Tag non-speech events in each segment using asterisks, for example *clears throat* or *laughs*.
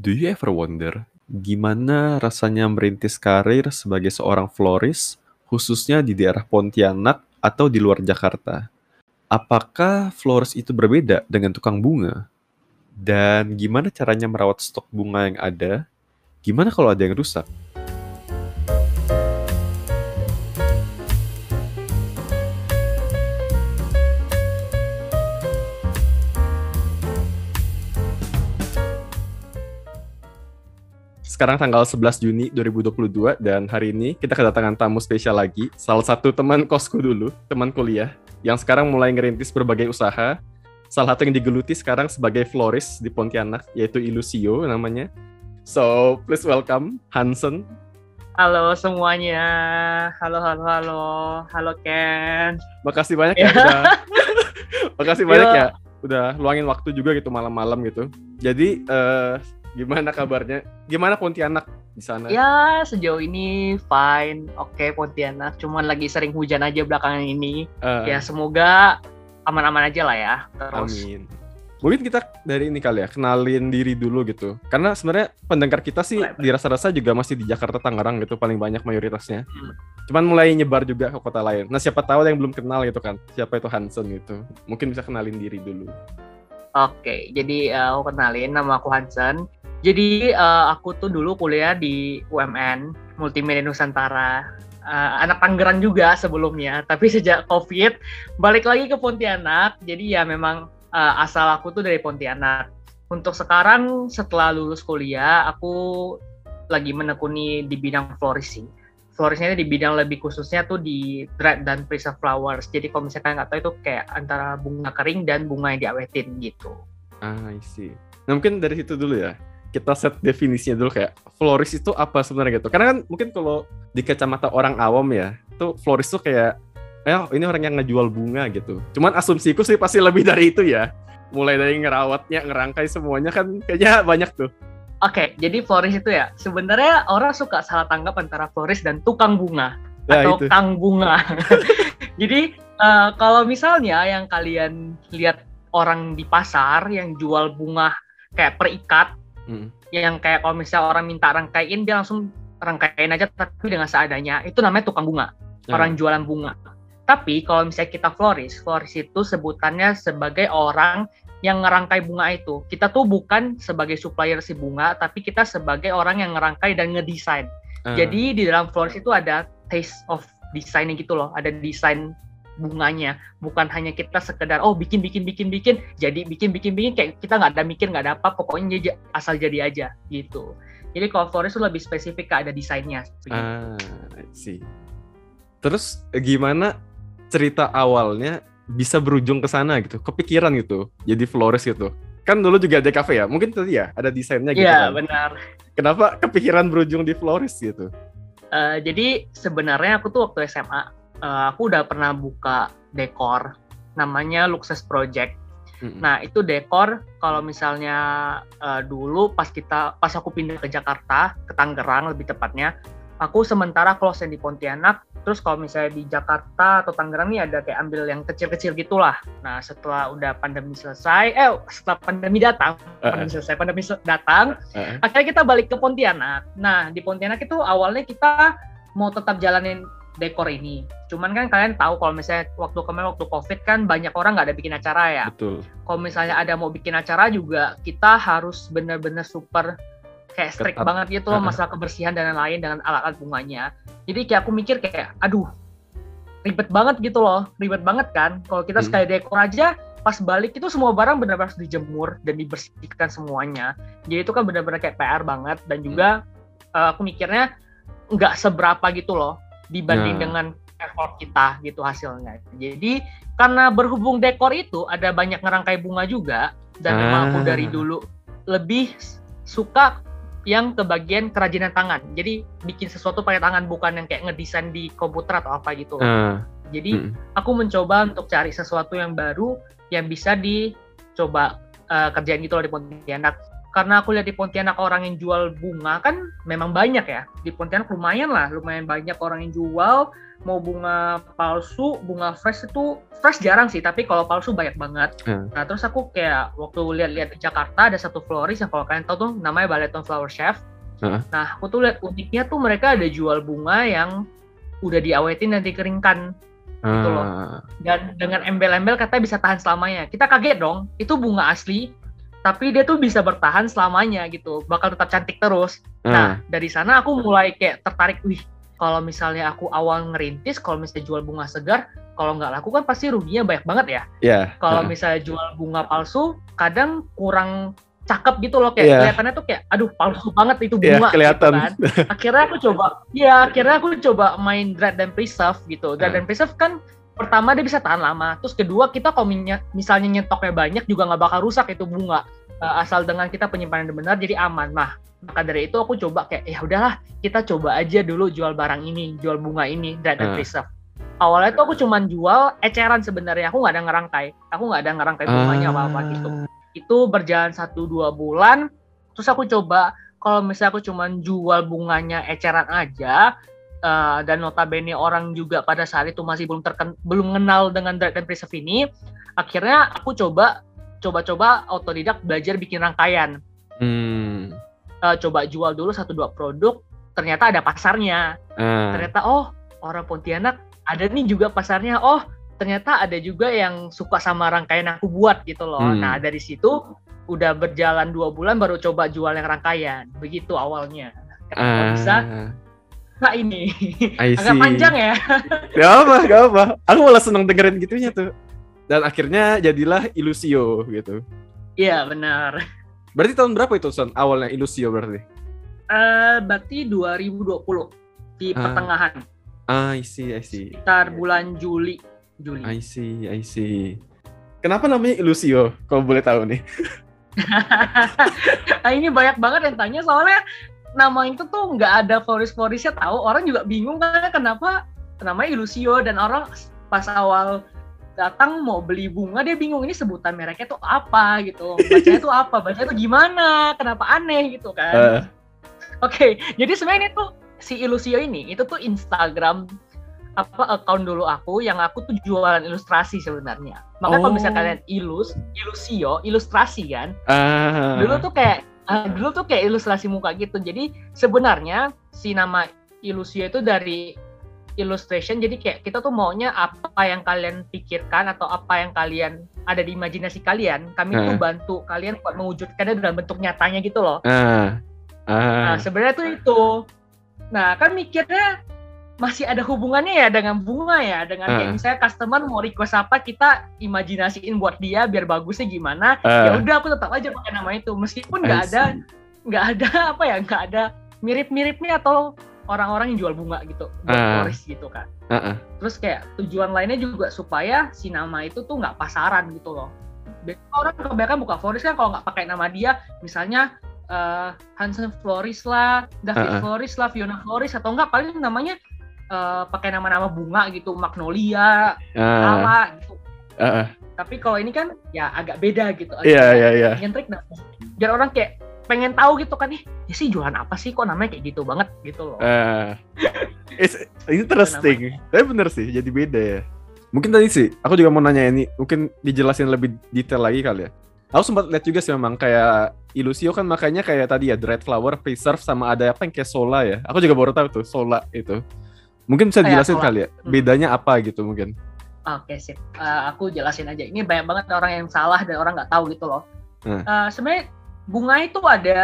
Do you ever wonder gimana rasanya merintis karir sebagai seorang florist, khususnya di daerah Pontianak atau di luar Jakarta? Apakah florist itu berbeda dengan tukang bunga? Dan gimana caranya merawat stok bunga yang ada? Gimana kalau ada yang rusak? Sekarang tanggal 11 Juni 2022 dan hari ini kita kedatangan tamu spesial lagi. Salah satu teman kosku dulu, teman kuliah yang sekarang mulai ngerintis berbagai usaha. Salah satu yang digeluti sekarang sebagai florist di Pontianak yaitu Ilusio namanya. So, please welcome Hansen. Halo semuanya. Halo halo halo. Halo Ken. Makasih banyak *laughs* ya udah. Makasih banyak ya udah luangin waktu juga gitu malam-malam gitu. Jadi uh, Gimana kabarnya? Gimana Pontianak di sana? Ya, sejauh ini fine. Oke, Pontianak. Cuman lagi sering hujan aja belakangan ini. Uh, ya, semoga aman-aman aja lah ya. Terus. Amin. Mungkin kita dari ini kali ya, kenalin diri dulu gitu. Karena sebenarnya pendengar kita sih dirasa-rasa juga masih di Jakarta, Tangerang gitu, paling banyak mayoritasnya. Hmm. Cuman mulai nyebar juga ke kota lain. Nah, siapa tahu yang belum kenal gitu kan, siapa itu Hansen gitu. Mungkin bisa kenalin diri dulu. Oke, jadi uh, aku kenalin nama aku Hansen. Jadi uh, aku tuh dulu kuliah di UMN Multimedia Nusantara. Uh, anak Tangerang juga sebelumnya, tapi *laughs* sejak COVID balik lagi ke Pontianak. Jadi ya memang uh, asal aku tuh dari Pontianak. Untuk sekarang setelah lulus kuliah, aku lagi menekuni di bidang Florishingnya di bidang lebih khususnya tuh di dried dan preserve flowers. Jadi kalau misalkan nggak tahu itu kayak antara bunga kering dan bunga yang diawetin gitu. Ah, I see. Nah, mungkin dari situ dulu ya kita set definisinya dulu kayak florist itu apa sebenarnya gitu. Karena kan mungkin kalau di kacamata orang awam ya, tuh florist tuh kayak eh ini orang yang ngejual bunga gitu. Cuman asumsiku sih pasti lebih dari itu ya. Mulai dari ngerawatnya, ngerangkai semuanya kan kayaknya banyak tuh. Oke, jadi florist itu ya sebenarnya orang suka salah tanggap antara florist dan tukang bunga nah, atau itu. kang bunga. *laughs* jadi uh, kalau misalnya yang kalian lihat orang di pasar yang jual bunga kayak perikat hmm. yang kayak kalau misalnya orang minta rangkaiin dia langsung rangkaiin aja tapi dengan seadanya itu namanya tukang bunga hmm. orang jualan bunga tapi kalau misalnya kita florist florist itu sebutannya sebagai orang yang ngerangkai bunga itu. Kita tuh bukan sebagai supplier si bunga tapi kita sebagai orang yang ngerangkai dan ngedesain. Hmm. jadi di dalam florist itu ada taste of desainnya gitu loh ada desain bunganya. Bukan hanya kita sekedar oh bikin bikin bikin bikin. Jadi bikin bikin bikin kayak kita nggak ada mikir nggak ada apa pokoknya asal jadi aja gitu. Jadi kalau florist itu lebih spesifik ada desainnya ah sih terus gimana cerita awalnya bisa berujung ke sana gitu kepikiran gitu jadi florist gitu kan dulu juga ada cafe ya mungkin tadi ya ada desainnya gitu Iya kan? benar kenapa kepikiran berujung di florist gitu uh, jadi sebenarnya aku tuh waktu SMA uh, aku udah pernah buka dekor namanya Luxus Project. Mm-hmm. Nah itu dekor kalau misalnya uh, dulu pas kita pas aku pindah ke Jakarta ke Tangerang lebih tepatnya, aku sementara close di Pontianak. Terus kalau misalnya di Jakarta atau Tangerang nih ada kayak ambil yang kecil-kecil gitulah. Nah setelah udah pandemi selesai, eh setelah pandemi datang, uh-uh. pandemi selesai, pandemi datang, uh-uh. akhirnya kita balik ke Pontianak. Nah di Pontianak itu awalnya kita mau tetap jalanin dekor ini. Cuman kan kalian tahu kalau misalnya waktu kemarin waktu covid kan banyak orang nggak ada bikin acara ya. Betul. Kalau misalnya ada mau bikin acara juga kita harus benar-benar super kayak strict Ketat. banget gitu loh masalah kebersihan dan lain-lain dengan alat-alat bunganya. Jadi kayak aku mikir kayak aduh ribet banget gitu loh, ribet banget kan. Kalau kita hmm. sekali dekor aja pas balik itu semua barang benar-benar harus dijemur dan dibersihkan semuanya. Jadi itu kan benar-benar kayak PR banget dan juga hmm. uh, aku mikirnya nggak seberapa gitu loh dibanding nah. dengan effort kita gitu hasilnya. Jadi karena berhubung dekor itu ada banyak ngerangkai bunga juga dan ah. memang aku dari dulu lebih suka yang ke bagian kerajinan tangan. Jadi bikin sesuatu pakai tangan bukan yang kayak ngedesain di komputer atau apa gitu. Uh. Jadi hmm. aku mencoba untuk cari sesuatu yang baru yang bisa dicoba uh, kerjain gitu loh di Pontianak. karena aku lihat di Pontianak orang yang jual bunga kan memang banyak ya di Pontianak lumayan lah lumayan banyak orang yang jual mau bunga palsu bunga fresh itu fresh jarang sih tapi kalau palsu banyak banget hmm. nah terus aku kayak waktu lihat-lihat di Jakarta ada satu florist yang kalau kalian tahu tuh namanya Baleton Flower Chef hmm. nah aku tuh lihat uniknya tuh mereka ada jual bunga yang udah diawetin dan dikeringkan gitu loh ah. dan dengan embel-embel katanya bisa tahan selamanya kita kaget dong itu bunga asli tapi dia tuh bisa bertahan selamanya gitu bakal tetap cantik terus hmm. nah dari sana aku mulai kayak tertarik wih kalau misalnya aku awal ngerintis kalau misalnya jual bunga segar kalau nggak laku kan pasti ruginya banyak banget ya yeah. kalau misalnya jual bunga palsu kadang kurang cakep gitu loh kayak yeah. kelihatannya tuh kayak aduh palsu banget itu iya, bunga yeah, kelihatan gitu kan. akhirnya aku coba ya akhirnya aku coba main dread dan preserve gitu dread dan preserve kan pertama dia bisa tahan lama terus kedua kita kalau misalnya nyetoknya banyak juga nggak bakal rusak itu bunga uh, asal dengan kita penyimpanan benar jadi aman nah maka dari itu aku coba kayak ya udahlah kita coba aja dulu jual barang ini jual bunga ini dan uh. preserve awalnya tuh aku cuma jual eceran sebenarnya aku nggak ada ngerangkai aku nggak ada ngerangkai bunganya uh. apa apa gitu itu berjalan satu dua bulan terus aku coba kalau misalnya aku cuma jual bunganya eceran aja uh, dan notabene orang juga pada saat itu masih belum terken belum mengenal dengan drag and preserve ini akhirnya aku coba coba-coba otodidak belajar bikin rangkaian hmm. Uh, coba jual dulu satu dua produk ternyata ada pasarnya uh. ternyata oh orang Pontianak ada nih juga pasarnya oh ternyata ada juga yang suka sama rangkaian aku buat gitu loh hmm. nah dari situ udah berjalan dua bulan baru coba jual yang rangkaian begitu awalnya uh. bisa Nah ini agak panjang ya. *laughs* gak apa, gak apa. Aku malah seneng dengerin gitunya tuh. Dan akhirnya jadilah Ilusio gitu. Iya benar. Berarti tahun berapa itu Son? Awalnya Ilusio berarti? Uh, berarti 2020 di uh, pertengahan. Ah, I see, I see. Sekitar bulan Juli. Juli. I see, I see. Kenapa namanya Ilusio? Kalau boleh tahu nih. nah, *laughs* ini banyak banget yang tanya soalnya nama itu tuh nggak ada floris-florisnya tahu orang juga bingung kan kenapa namanya Ilusio dan orang pas awal datang mau beli bunga dia bingung ini sebutan mereknya tuh apa? gitu. Bacanya tuh apa? Bacanya tuh gimana? Kenapa aneh? gitu kan. Uh. oke okay, jadi sebenarnya ini tuh si Ilusio ini itu tuh Instagram apa account dulu aku yang aku tuh jualan ilustrasi sebenarnya. Makanya oh. kalau misalnya kalian ilus ilusio ilustrasi kan uh. dulu tuh kayak uh, dulu tuh kayak ilustrasi muka gitu. Jadi sebenarnya si nama Ilusio itu dari illustration jadi kayak kita tuh maunya apa yang kalian pikirkan atau apa yang kalian ada di imajinasi kalian kami uh. tuh bantu kalian buat mewujudkannya dalam bentuk nyatanya gitu loh uh. Uh. nah sebenarnya tuh itu nah kan mikirnya masih ada hubungannya ya dengan bunga ya dengan uh. kayak misalnya customer mau request apa kita imajinasiin buat dia biar bagusnya gimana uh. ya udah aku tetap aja pakai nama itu meskipun nggak ada nggak ada apa ya nggak ada mirip-miripnya atau orang-orang yang jual bunga gitu buat uh. gitu kan uh -uh. terus kayak tujuan lainnya juga supaya si nama itu tuh nggak pasaran gitu loh orang kebanyakan buka florist kan kalau nggak pakai nama dia misalnya uh, Hansen Floris lah, David uh -uh. Floris lah, Fiona Floris atau enggak paling namanya uh, pakai nama-nama bunga gitu, magnolia, uh, gitu. Uh, uh. Tapi kalau ini kan ya agak beda gitu. Iya iya iya. Nyentrik nah. Biar orang kayak pengen tahu gitu kan nih, ya sih jualan apa sih kok namanya kayak gitu banget gitu loh. *laughs* Uh, it's interesting. Tapi bener sih, jadi beda ya. Mungkin tadi sih, aku juga mau nanya ini, mungkin dijelasin lebih detail lagi kali ya. Aku sempat lihat juga sih memang kayak Ilusio kan makanya kayak tadi ya Dread Flower, Preserve sama ada apa yang kayak Sola ya. Aku juga baru tahu tuh Sola itu. Mungkin bisa dijelasin kali ya, hmm. bedanya apa gitu mungkin? Oke sip, uh, aku jelasin aja. Ini banyak banget orang yang salah dan orang nggak tahu gitu loh. Hmm. Uh, Sebenarnya bunga itu ada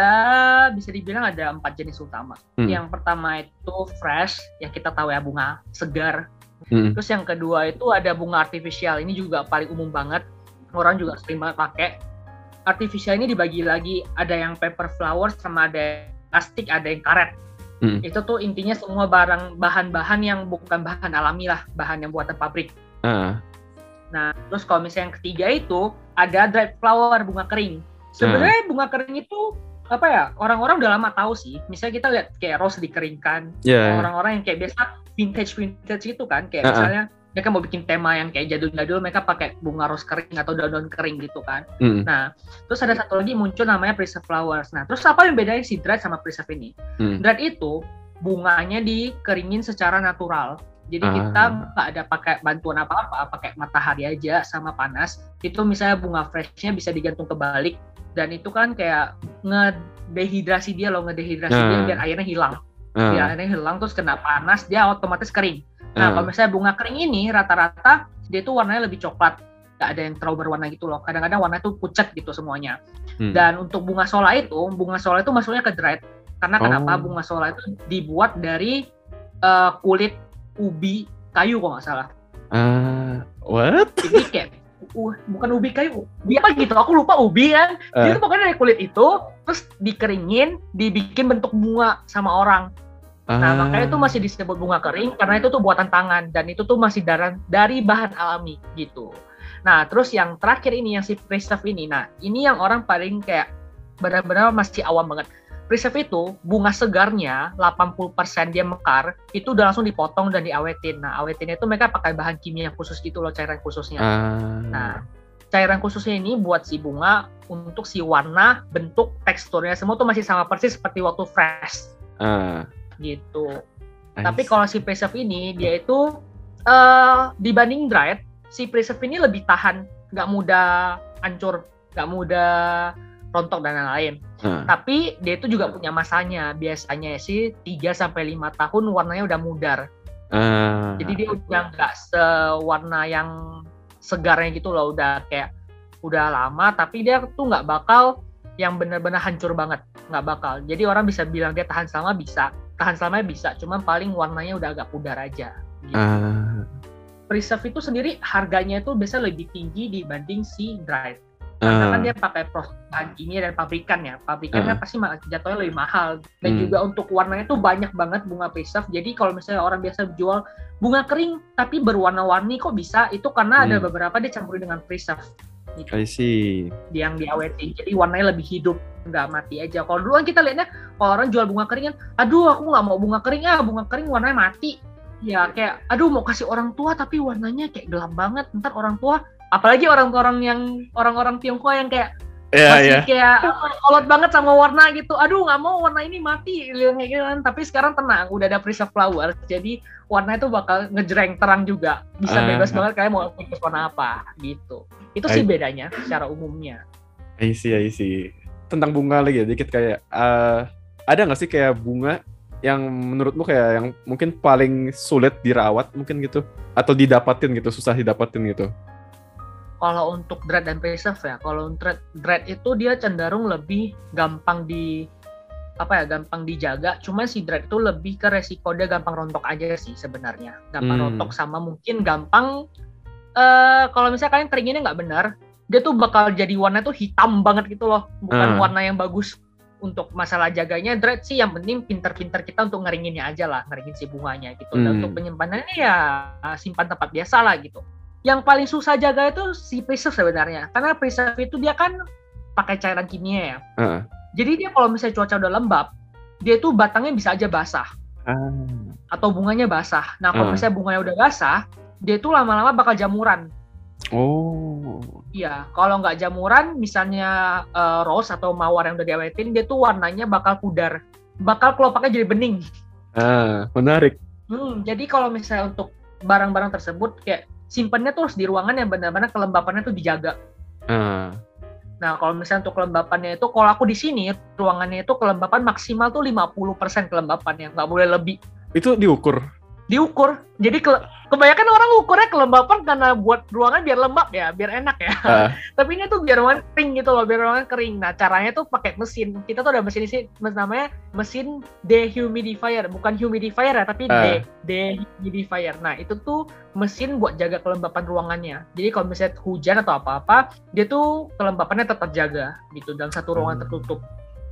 bisa dibilang ada empat jenis utama. Hmm. Yang pertama itu fresh, yang kita tahu ya bunga segar. Hmm. Terus yang kedua itu ada bunga artifisial. Ini juga paling umum banget. Orang juga sering banget pakai. Artifisial ini dibagi lagi, ada yang paper flower sama ada plastik, ada yang karet. Hmm. Itu tuh intinya semua barang bahan-bahan yang bukan bahan alami lah, bahan yang buatan pabrik. Uh. Nah, terus kalau misalnya yang ketiga itu ada dried flower bunga kering. Sebenarnya uh. bunga kering itu apa ya? Orang-orang udah lama tahu sih. Misalnya kita lihat kayak rose dikeringkan. Yeah. Orang-orang yang kayak biasa vintage vintage itu kan, kayak uh -uh. misalnya mereka mau bikin tema yang kayak jadul-jadul mereka pakai bunga rose kering atau daun-daun kering gitu kan mm. nah terus ada satu lagi muncul namanya preserve flowers nah terus apa yang bedanya si dried sama preserve ini mm. dried itu bunganya dikeringin secara natural jadi ah. kita nggak ada pakai bantuan apa-apa, pakai matahari aja sama panas. Itu misalnya bunga freshnya bisa digantung kebalik dan itu kan kayak ngedehidrasi dia loh, ngedehidrasi uh. dia ah. biar airnya hilang. Uh. Biar airnya hilang terus kena panas dia otomatis kering. Nah, uh. kalau misalnya bunga kering ini rata-rata dia tuh warnanya lebih coklat. Gak ada yang terlalu berwarna gitu loh. Kadang-kadang warna itu pucat gitu semuanya. Hmm. Dan untuk bunga sola itu, bunga sola itu masuknya ke dried. Karena oh. kenapa bunga sola itu dibuat dari uh, kulit ubi kayu kok nggak salah. Uh, what? Jadi kayak uh, bukan ubi kayu, ubi apa gitu? Aku lupa ubi kan. Uh. Jadi pokoknya dari kulit itu terus dikeringin, dibikin bentuk bunga sama orang. Nah, uh. makanya itu masih disebut bunga kering karena itu tuh buatan tangan dan itu tuh masih dari, dari bahan alami gitu. Nah, terus yang terakhir ini yang si preserve ini. Nah, ini yang orang paling kayak benar-benar masih awam banget preserve itu bunga segarnya 80% dia mekar itu udah langsung dipotong dan diawetin. Nah, awetinnya itu mereka pakai bahan kimia khusus gitu loh cairan khususnya. Uh. Nah, cairan khususnya ini buat si bunga untuk si warna, bentuk, teksturnya semua tuh masih sama persis seperti waktu fresh. Uh. Gitu. Nice. Tapi kalau si preserve ini dia itu uh, dibanding dried, si preserve ini lebih tahan, nggak mudah hancur, nggak mudah rontok dan lain-lain. Tapi dia itu juga punya masanya. Biasanya sih 3 sampai 5 tahun warnanya udah mudar. Hmm. Jadi dia udah nggak sewarna yang segarnya gitu loh, udah kayak udah lama tapi dia tuh nggak bakal yang benar-benar hancur banget, nggak bakal. Jadi orang bisa bilang dia tahan selama bisa, tahan selama bisa, cuman paling warnanya udah agak pudar aja. Gitu. Uh. Preserve itu sendiri harganya itu biasa lebih tinggi dibanding si dried karena kan dia pakai proses bahan kimia dan pabrikan ya pabrikannya uh. pasti jatuhnya lebih mahal dan hmm. juga untuk warnanya tuh banyak banget bunga preserve jadi kalau misalnya orang biasa jual bunga kering tapi berwarna-warni kok bisa itu karena hmm. ada beberapa dia campurin dengan preserve gitu. I see. yang diawetin jadi warnanya lebih hidup nggak mati aja kalau dulu kan kita lihatnya kalau orang jual bunga kering kan aduh aku nggak mau bunga kering ah bunga kering warnanya mati ya kayak aduh mau kasih orang tua tapi warnanya kayak gelap banget ntar orang tua apalagi orang-orang yang orang-orang Tiongkok yang kayak yeah, masih yeah. kayak kolot banget sama warna gitu. Aduh nggak mau warna ini mati kayak gitu kan. Tapi sekarang tenang, udah ada preserve flower, jadi warna itu bakal ngejreng terang juga. Bisa uh, bebas banget kayak mau fokus warna apa gitu. Itu sih I, bedanya secara umumnya. I see, I see. Tentang bunga lagi ya, dikit kayak uh, ada nggak sih kayak bunga yang menurutmu kayak yang mungkin paling sulit dirawat mungkin gitu atau didapatin gitu susah didapatin gitu kalau untuk dread dan preserve ya kalau dread dread itu dia cenderung lebih gampang di apa ya gampang dijaga cuma si dread itu lebih ke resiko dia gampang rontok aja sih sebenarnya gampang hmm. rontok sama mungkin gampang uh, kalau misalnya kalian keringinnya nggak benar dia tuh bakal jadi warna tuh hitam banget gitu loh bukan hmm. warna yang bagus untuk masalah jaganya dread sih yang penting pinter-pinter kita untuk ngeringinnya aja lah ngeringin si bunganya gitu dan hmm. untuk penyimpanannya ya simpan tempat biasa lah gitu yang paling susah jaga itu si preserve sebenarnya. Karena preserve itu dia kan pakai cairan kimia ya. Uh. jadi dia kalau misalnya cuaca udah lembab dia itu batangnya bisa aja basah. Uh. atau bunganya basah. Nah kalau uh. misalnya bunganya udah basah dia itu lama-lama bakal jamuran. Oh. Iya kalau nggak jamuran misalnya uh, rose atau mawar yang udah diawetin dia tuh warnanya bakal pudar. Bakal kelopaknya jadi bening. Ah menarik. Hmm, jadi kalau misalnya untuk barang-barang tersebut kayak simpannya tuh harus di ruangan yang benar-benar kelembapannya tuh dijaga. Uh. Nah, kalau misalnya untuk kelembapannya itu, kalau aku di sini, ruangannya itu kelembapan maksimal tuh 50% kelembapannya, nggak boleh lebih. Itu diukur? Diukur. Jadi ke, kebanyakan orang ukurnya kelembapan karena buat ruangan biar lembab ya, biar enak ya. Uh. *laughs* Tapi ini tuh biar ruangan kering gitu loh, biar ruangan kering. Nah, caranya tuh pakai mesin. Kita tuh ada mesin ini namanya mesin dehumidifier, bukan humidifier ya, tapi uh. de dehumidifier. Nah, itu tuh mesin buat jaga kelembapan ruangannya. Jadi kalau misalnya hujan atau apa-apa, dia tuh kelembapannya tetap jaga gitu dalam satu ruangan hmm. tertutup.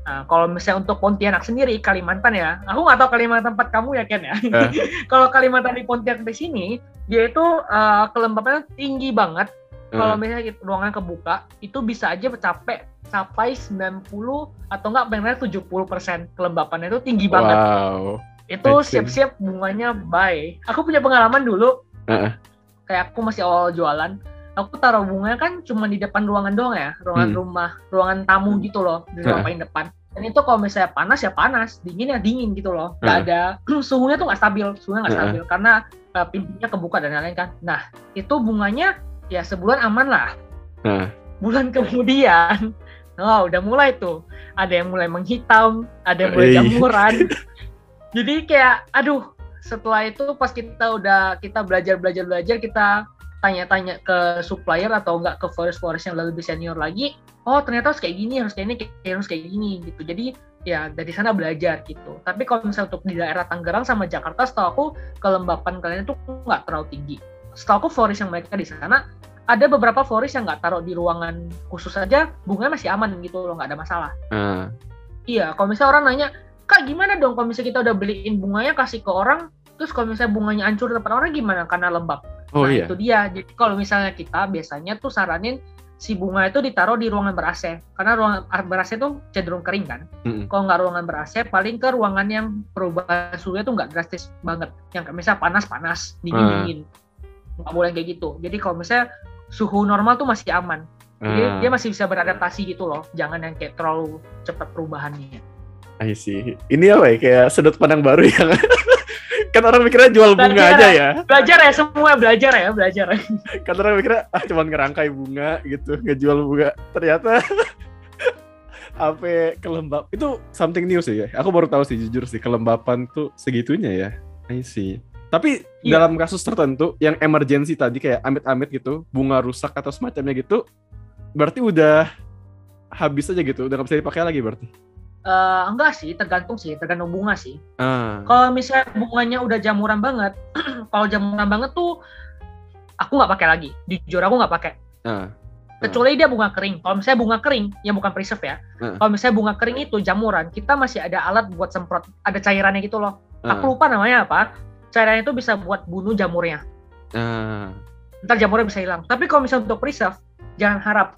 Nah, kalau misalnya untuk Pontianak sendiri, Kalimantan ya, aku nggak tahu Kalimantan tempat kamu ya Ken ya. Uh. *laughs* kalau Kalimantan di Pontianak di sini, dia itu uh, kelembapannya tinggi banget. Uh. Kalau misalnya ruangan kebuka, itu bisa aja capek sampai 90 atau enggak benar 70 persen kelembapannya itu tinggi banget. Wow. Itu siap-siap bunganya bye. Aku punya pengalaman dulu. Uh. kayak aku masih awal jualan aku taruh bunga kan cuma di depan ruangan doang ya ruangan hmm. rumah ruangan tamu gitu loh di ruang paling depan. Dan itu kalau misalnya panas ya panas dingin ya dingin gitu loh. Nggak ada *clears throat* suhunya tuh nggak stabil suhunya nggak stabil karena uh, pintunya kebuka dan lain-lain kan. Nah itu bunganya ya sebulan aman lah. Bulan kemudian *laughs* oh udah mulai tuh. Ada yang mulai menghitam ada yang mulai jamuran *laughs* jadi kayak aduh setelah itu pas kita udah kita belajar belajar belajar kita tanya-tanya ke supplier atau enggak ke florist-florist yang lebih senior lagi, oh ternyata harus kayak gini, harus kayak ini, kayak harus kayak gini gitu. Jadi ya dari sana belajar gitu. Tapi kalau misalnya untuk di daerah Tangerang sama Jakarta, setahu aku kelembapan kalian itu nggak terlalu tinggi. Setahu aku florist yang mereka di sana ada beberapa florist yang nggak taruh di ruangan khusus saja, bunganya masih aman gitu loh, nggak ada masalah. Uh. Iya, kalau misalnya orang nanya, kak gimana dong kalau misalnya kita udah beliin bunganya kasih ke orang, terus kalau misalnya bunganya hancur tempat orang gimana karena lembab? Oh nah, iya. Itu dia. Jadi kalau misalnya kita biasanya tuh saranin si bunga itu ditaruh di ruangan ber-AC karena ruangan ber-AC itu cenderung kering kan. Mm-hmm. Kalau nggak ruangan ber-AC, paling ke ruangan yang perubahan suhunya tuh nggak drastis banget. Yang misalnya panas-panas, dingin-dingin. Uh. Nggak boleh kayak gitu. Jadi kalau misalnya suhu normal tuh masih aman. Jadi uh. dia masih bisa beradaptasi gitu loh. Jangan yang kayak terlalu cepat perubahannya. I see. Ini apa ya? Kayak sudut pandang baru yang *laughs* kan orang mikirnya jual bunga belajar aja ya. Belajar ya semua belajar ya belajar. kan orang mikirnya ah cuma ngerangkai bunga gitu ngejual bunga ternyata *laughs* apa kelembab itu something new sih ya. Aku baru tahu sih jujur sih kelembapan tuh segitunya ya. I see. Tapi yeah. dalam kasus tertentu yang emergency tadi kayak amit-amit gitu, bunga rusak atau semacamnya gitu, berarti udah habis aja gitu, udah nggak bisa dipakai lagi berarti. Uh, enggak sih, tergantung sih, tergantung bunga sih. Uh. Kalau misalnya bunganya udah jamuran banget, *clears throat* kalau jamuran banget tuh aku nggak pakai lagi. Jujur aku nggak pakai. Uh. Uh. Kecuali dia bunga kering. Kalau misalnya bunga kering, yang bukan preserve ya. Uh. Kalau misalnya bunga kering itu jamuran, kita masih ada alat buat semprot, ada cairannya gitu loh. Uh. Aku lupa namanya apa. Cairannya itu bisa buat bunuh jamurnya. Uh. Ntar jamurnya bisa hilang. Tapi kalau misalnya untuk preserve, jangan harap.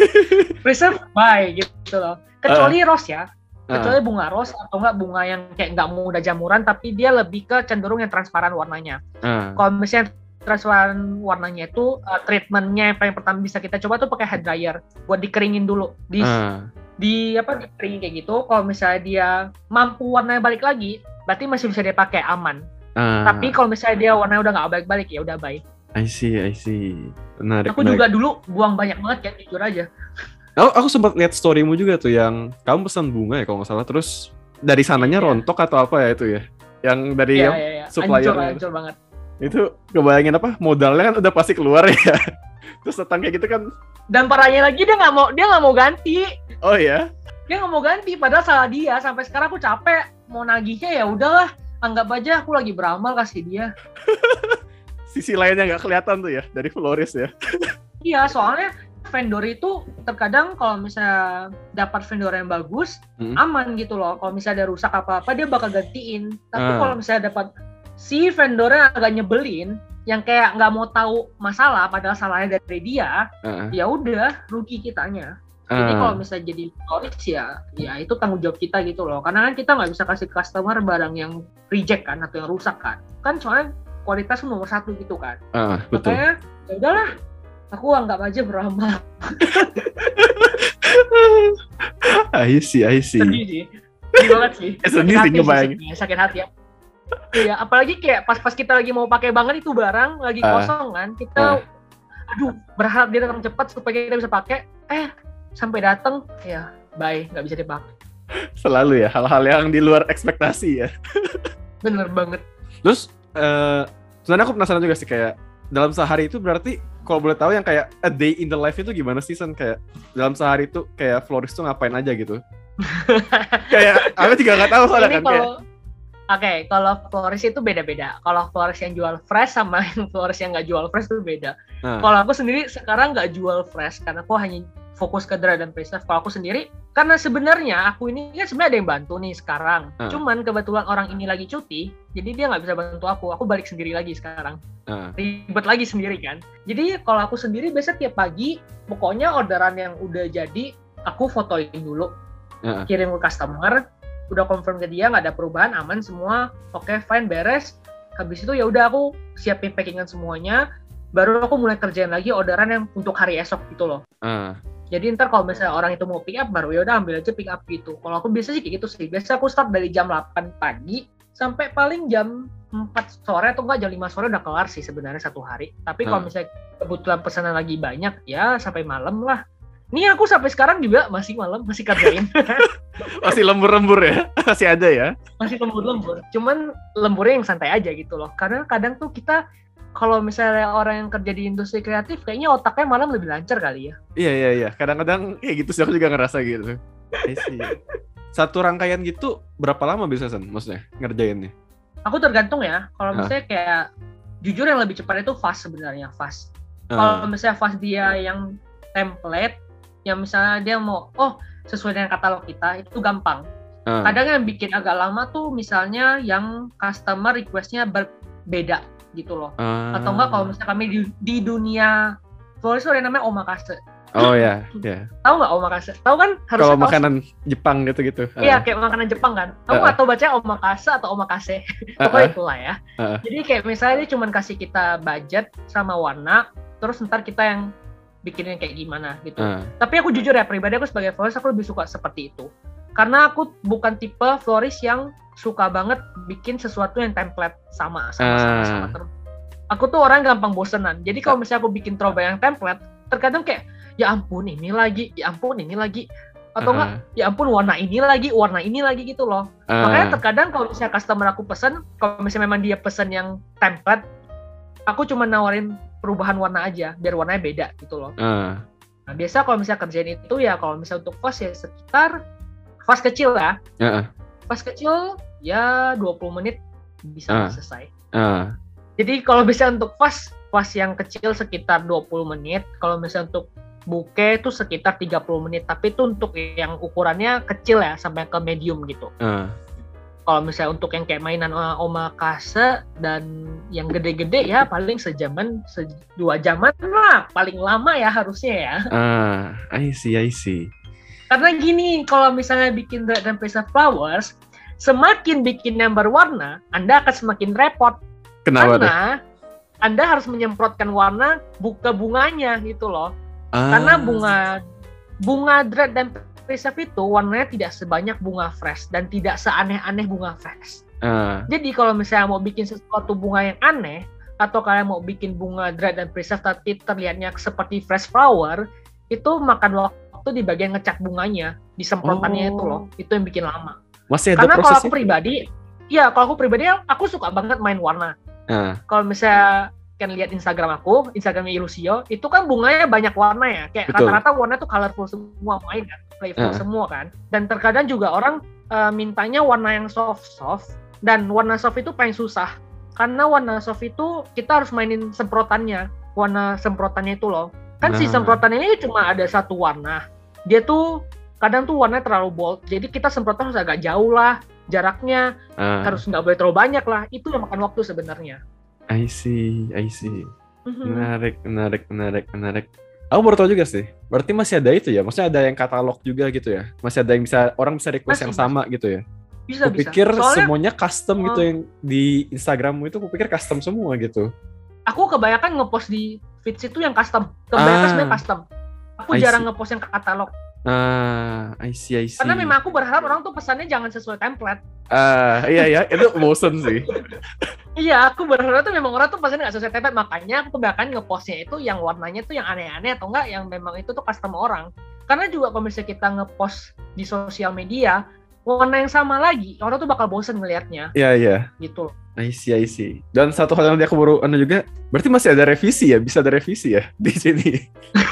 *laughs* preserve, bye gitu loh kecuali uh, rose ya. Kecuali uh, bunga rose atau enggak bunga yang kayak nggak mudah jamuran tapi dia lebih ke cenderung yang transparan warnanya. Uh, kalau misalnya transparan warnanya itu uh, treatmentnya yang paling pertama bisa kita coba tuh pakai hair dryer buat dikeringin dulu. Di uh, di apa dikeringin kayak gitu. Kalau misalnya dia mampu warnanya balik lagi berarti masih bisa dia pakai aman. Uh, tapi kalau misalnya dia warnanya udah nggak balik-balik ya udah baik I see, I see. Menarik. Aku menarik. juga dulu buang banyak banget kan, jujur aja. Aku, aku sempat lihat storymu juga tuh yang kamu pesan bunga ya kalau nggak salah terus dari sananya yeah. rontok atau apa ya itu ya? Yang dari yeah, yeah, yeah. supplier. Ancur, ancur banget. Itu kebayangin apa? Modalnya kan udah pasti keluar ya. *laughs* terus datang kayak gitu kan. Dan parahnya lagi dia nggak mau dia nggak mau ganti. Oh ya? Dia nggak mau ganti padahal salah dia sampai sekarang aku capek mau nagihnya ya udahlah anggap aja aku lagi beramal kasih dia. *laughs* Sisi lainnya nggak kelihatan tuh ya dari Flores ya. iya soalnya vendor itu terkadang kalau misalnya dapat vendor yang bagus hmm. aman gitu loh kalau misalnya ada rusak apa apa dia bakal gantiin tapi uh. kalau misalnya dapat si vendornya agak nyebelin yang kayak nggak mau tahu masalah padahal salahnya dari dia uh. ya udah rugi kitanya jadi ah. kalau misalnya jadi florist ya, ya itu tanggung jawab kita gitu loh. Karena kan kita nggak bisa kasih customer barang yang reject kan atau yang rusak kan. Kan soalnya kualitas nomor satu gitu kan. Uh, betul. Makanya ya udahlah aku anggap aja beramal *laughs* I see, I see. Sedih sih. Sedih banget sih. *laughs* Sedih sih ngebayang. Sakit hati ya. Iya, apalagi kayak pas-pas kita lagi mau pakai banget itu barang lagi uh, kosong kan, kita uh. aduh berharap dia datang cepat supaya kita bisa pakai. Eh, sampai datang ya bye, nggak bisa dipakai. Selalu ya hal-hal yang di luar ekspektasi ya. *laughs* Bener banget. Terus uh, sebenarnya aku penasaran juga sih kayak dalam sehari itu berarti kalau boleh tahu yang kayak a day in the life itu gimana sih San kayak dalam sehari itu kayak florist tuh ngapain aja gitu *laughs* kayak aku juga nggak tahu soalnya kan kalau, Oke, okay, kalau florist itu beda-beda. Kalau florist yang jual fresh sama *laughs* yang florist yang nggak jual fresh itu beda. Nah. Kalau aku sendiri sekarang nggak jual fresh karena aku hanya fokus ke dry dan preserve. Kalau aku sendiri, karena sebenarnya aku ini kan sebenarnya ada yang bantu nih sekarang. Uh. Cuman kebetulan orang ini lagi cuti, jadi dia nggak bisa bantu aku. Aku balik sendiri lagi sekarang. Uh. Ribet lagi sendiri kan. Jadi kalau aku sendiri biasa tiap pagi, pokoknya orderan yang udah jadi, aku fotoin dulu, uh. kirim ke customer, udah confirm ke dia nggak ada perubahan, aman semua, oke okay, fine beres. habis itu ya udah aku siapin packingan semuanya baru aku mulai kerjain lagi orderan yang untuk hari esok gitu loh uh. Jadi ntar kalau misalnya orang itu mau pick up baru ya udah ambil aja pick up gitu kalau aku biasa sih kayak gitu sih biasa aku start dari jam 8 pagi sampai paling jam 4 sore atau enggak jam 5 sore udah kelar sih sebenarnya satu hari tapi kalau misalnya kebetulan pesanan lagi banyak ya sampai malam lah ini aku sampai sekarang juga masih malam, masih kerjain. *laughs* *laughs* masih lembur-lembur ya? *laughs* Masih ada ya? Masih lembur-lembur. Cuman lemburnya yang santai aja gitu loh. Karena kadang tuh kita kalau misalnya orang yang kerja di industri kreatif kayaknya otaknya malam lebih lancar kali ya. Iya iya iya. Kadang-kadang kayak gitu sih aku juga ngerasa gitu. *laughs* Satu rangkaian gitu berapa lama bisa sen maksudnya ngerjainnya? Aku tergantung ya. Kalau misalnya kayak jujur yang lebih cepat itu fast sebenarnya fast. Kalau misalnya fast dia yang template yang misalnya dia mau oh sesuai dengan katalog kita itu gampang. Uh. Kadang yang bikin agak lama tuh misalnya yang customer requestnya berbeda gitu loh. Uh. Atau enggak kalau misalnya kami di, di dunia florist ada namanya omakase. Oh ya, *laughs* ya. Tahu nggak omakase? Tahu kan harus Kalau makanan Jepang gitu-gitu. Iya, kayak makanan Jepang kan. Tahu uh. atau baca omakase atau omakase. *laughs* Pokoknya uh. itulah ya. Uh. Jadi kayak misalnya dia cuma kasih kita budget sama warna, terus ntar kita yang bikinnya kayak gimana gitu. Uh. Tapi aku jujur ya pribadi aku sebagai florist aku lebih suka seperti itu. Karena aku bukan tipe florist yang suka banget bikin sesuatu yang template sama sama uh. sama, sama terus. Aku tuh orang gampang bosenan. Jadi kalau misalnya aku bikin troba yang template, terkadang kayak ya ampun ini lagi, ya ampun ini lagi atau enggak uh ya ampun warna ini lagi warna ini lagi gitu loh uh. makanya terkadang kalau misalnya customer aku pesen kalau misalnya memang dia pesen yang template aku cuma nawarin perubahan warna aja biar warnanya beda gitu loh. Uh. Nah biasa kalau misalnya kerjain itu ya kalau misalnya untuk fast ya sekitar fast kecil ya. Uh. Fast kecil ya 20 menit bisa uh. selesai. Uh. Jadi kalau bisa untuk fast yang kecil sekitar 20 menit, kalau misalnya untuk buke itu sekitar 30 menit, tapi itu untuk yang ukurannya kecil ya sampai ke medium gitu. Uh kalau misalnya untuk yang kayak mainan omakase dan yang gede-gede ya paling sejaman se dua jaman lah paling lama ya harusnya ya. Ah, I see, I see. Karena gini, kalau misalnya bikin Red and Pizza Flowers, semakin bikin yang berwarna, Anda akan semakin repot. Kenapa Karena deh? Anda harus menyemprotkan warna buka bunganya gitu loh. Ah. Karena bunga bunga dread dan preserve itu warnanya tidak sebanyak bunga fresh dan tidak seaneh-aneh bunga fresh. Uh. Jadi kalau misalnya mau bikin sesuatu bunga yang aneh atau kalian mau bikin bunga dry dan preserve tapi terlihatnya seperti fresh flower, itu makan waktu di bagian ngecat bunganya, disemprotannya oh. itu loh. Itu yang bikin lama. Masih ada Karena kalau aku pribadi, iya kalau aku pribadi aku suka banget main warna. Uh. Kalau misalnya kan lihat Instagram aku, Instagramnya Ilusio, itu kan bunganya banyak warna ya. Kayak rata-rata warna tuh colorful semua main kan, playful uh. semua kan. Dan terkadang juga orang uh, mintanya warna yang soft-soft dan warna soft itu paling susah. Karena warna soft itu kita harus mainin semprotannya, warna semprotannya itu loh. Kan nah. si semprotannya ini cuma ada satu warna. Dia tuh kadang tuh warnanya terlalu bold. Jadi kita semprotan harus agak jauh lah jaraknya, uh. harus nggak boleh terlalu banyak lah. Itu yang makan waktu sebenarnya. I see, I see. Mm-hmm. Menarik, menarik, menarik, menarik. Aku baru tahu juga sih. Berarti masih ada itu ya? Maksudnya ada yang katalog juga gitu ya? Masih ada yang bisa orang bisa request masih, yang sama gitu ya? Bisa, aku pikir Soalnya, semuanya custom uh, gitu yang di Instagrammu itu aku pikir custom semua gitu. Aku kebanyakan ngepost di feeds itu yang custom. Kebanyakan ah, sebenarnya custom. Aku I jarang see. ngepost yang katalog. Ah, I see, I see. Karena memang aku berharap orang tuh pesannya jangan sesuai template. Ah, uh, iya ya, itu bosen sih. iya, aku berharap tuh memang orang tuh pesannya nggak sesuai template, makanya aku kebanyakan ngepostnya itu yang warnanya tuh yang aneh-aneh atau enggak yang memang itu tuh custom orang. Karena juga kalau misalnya kita ngepost di sosial media, warna yang sama lagi, orang tuh bakal bosen ngelihatnya. Iya, iya. Gitu. I see, I see. Dan satu hal yang aku baru anda juga, berarti masih ada revisi ya? Bisa ada revisi ya *laughs* di sini?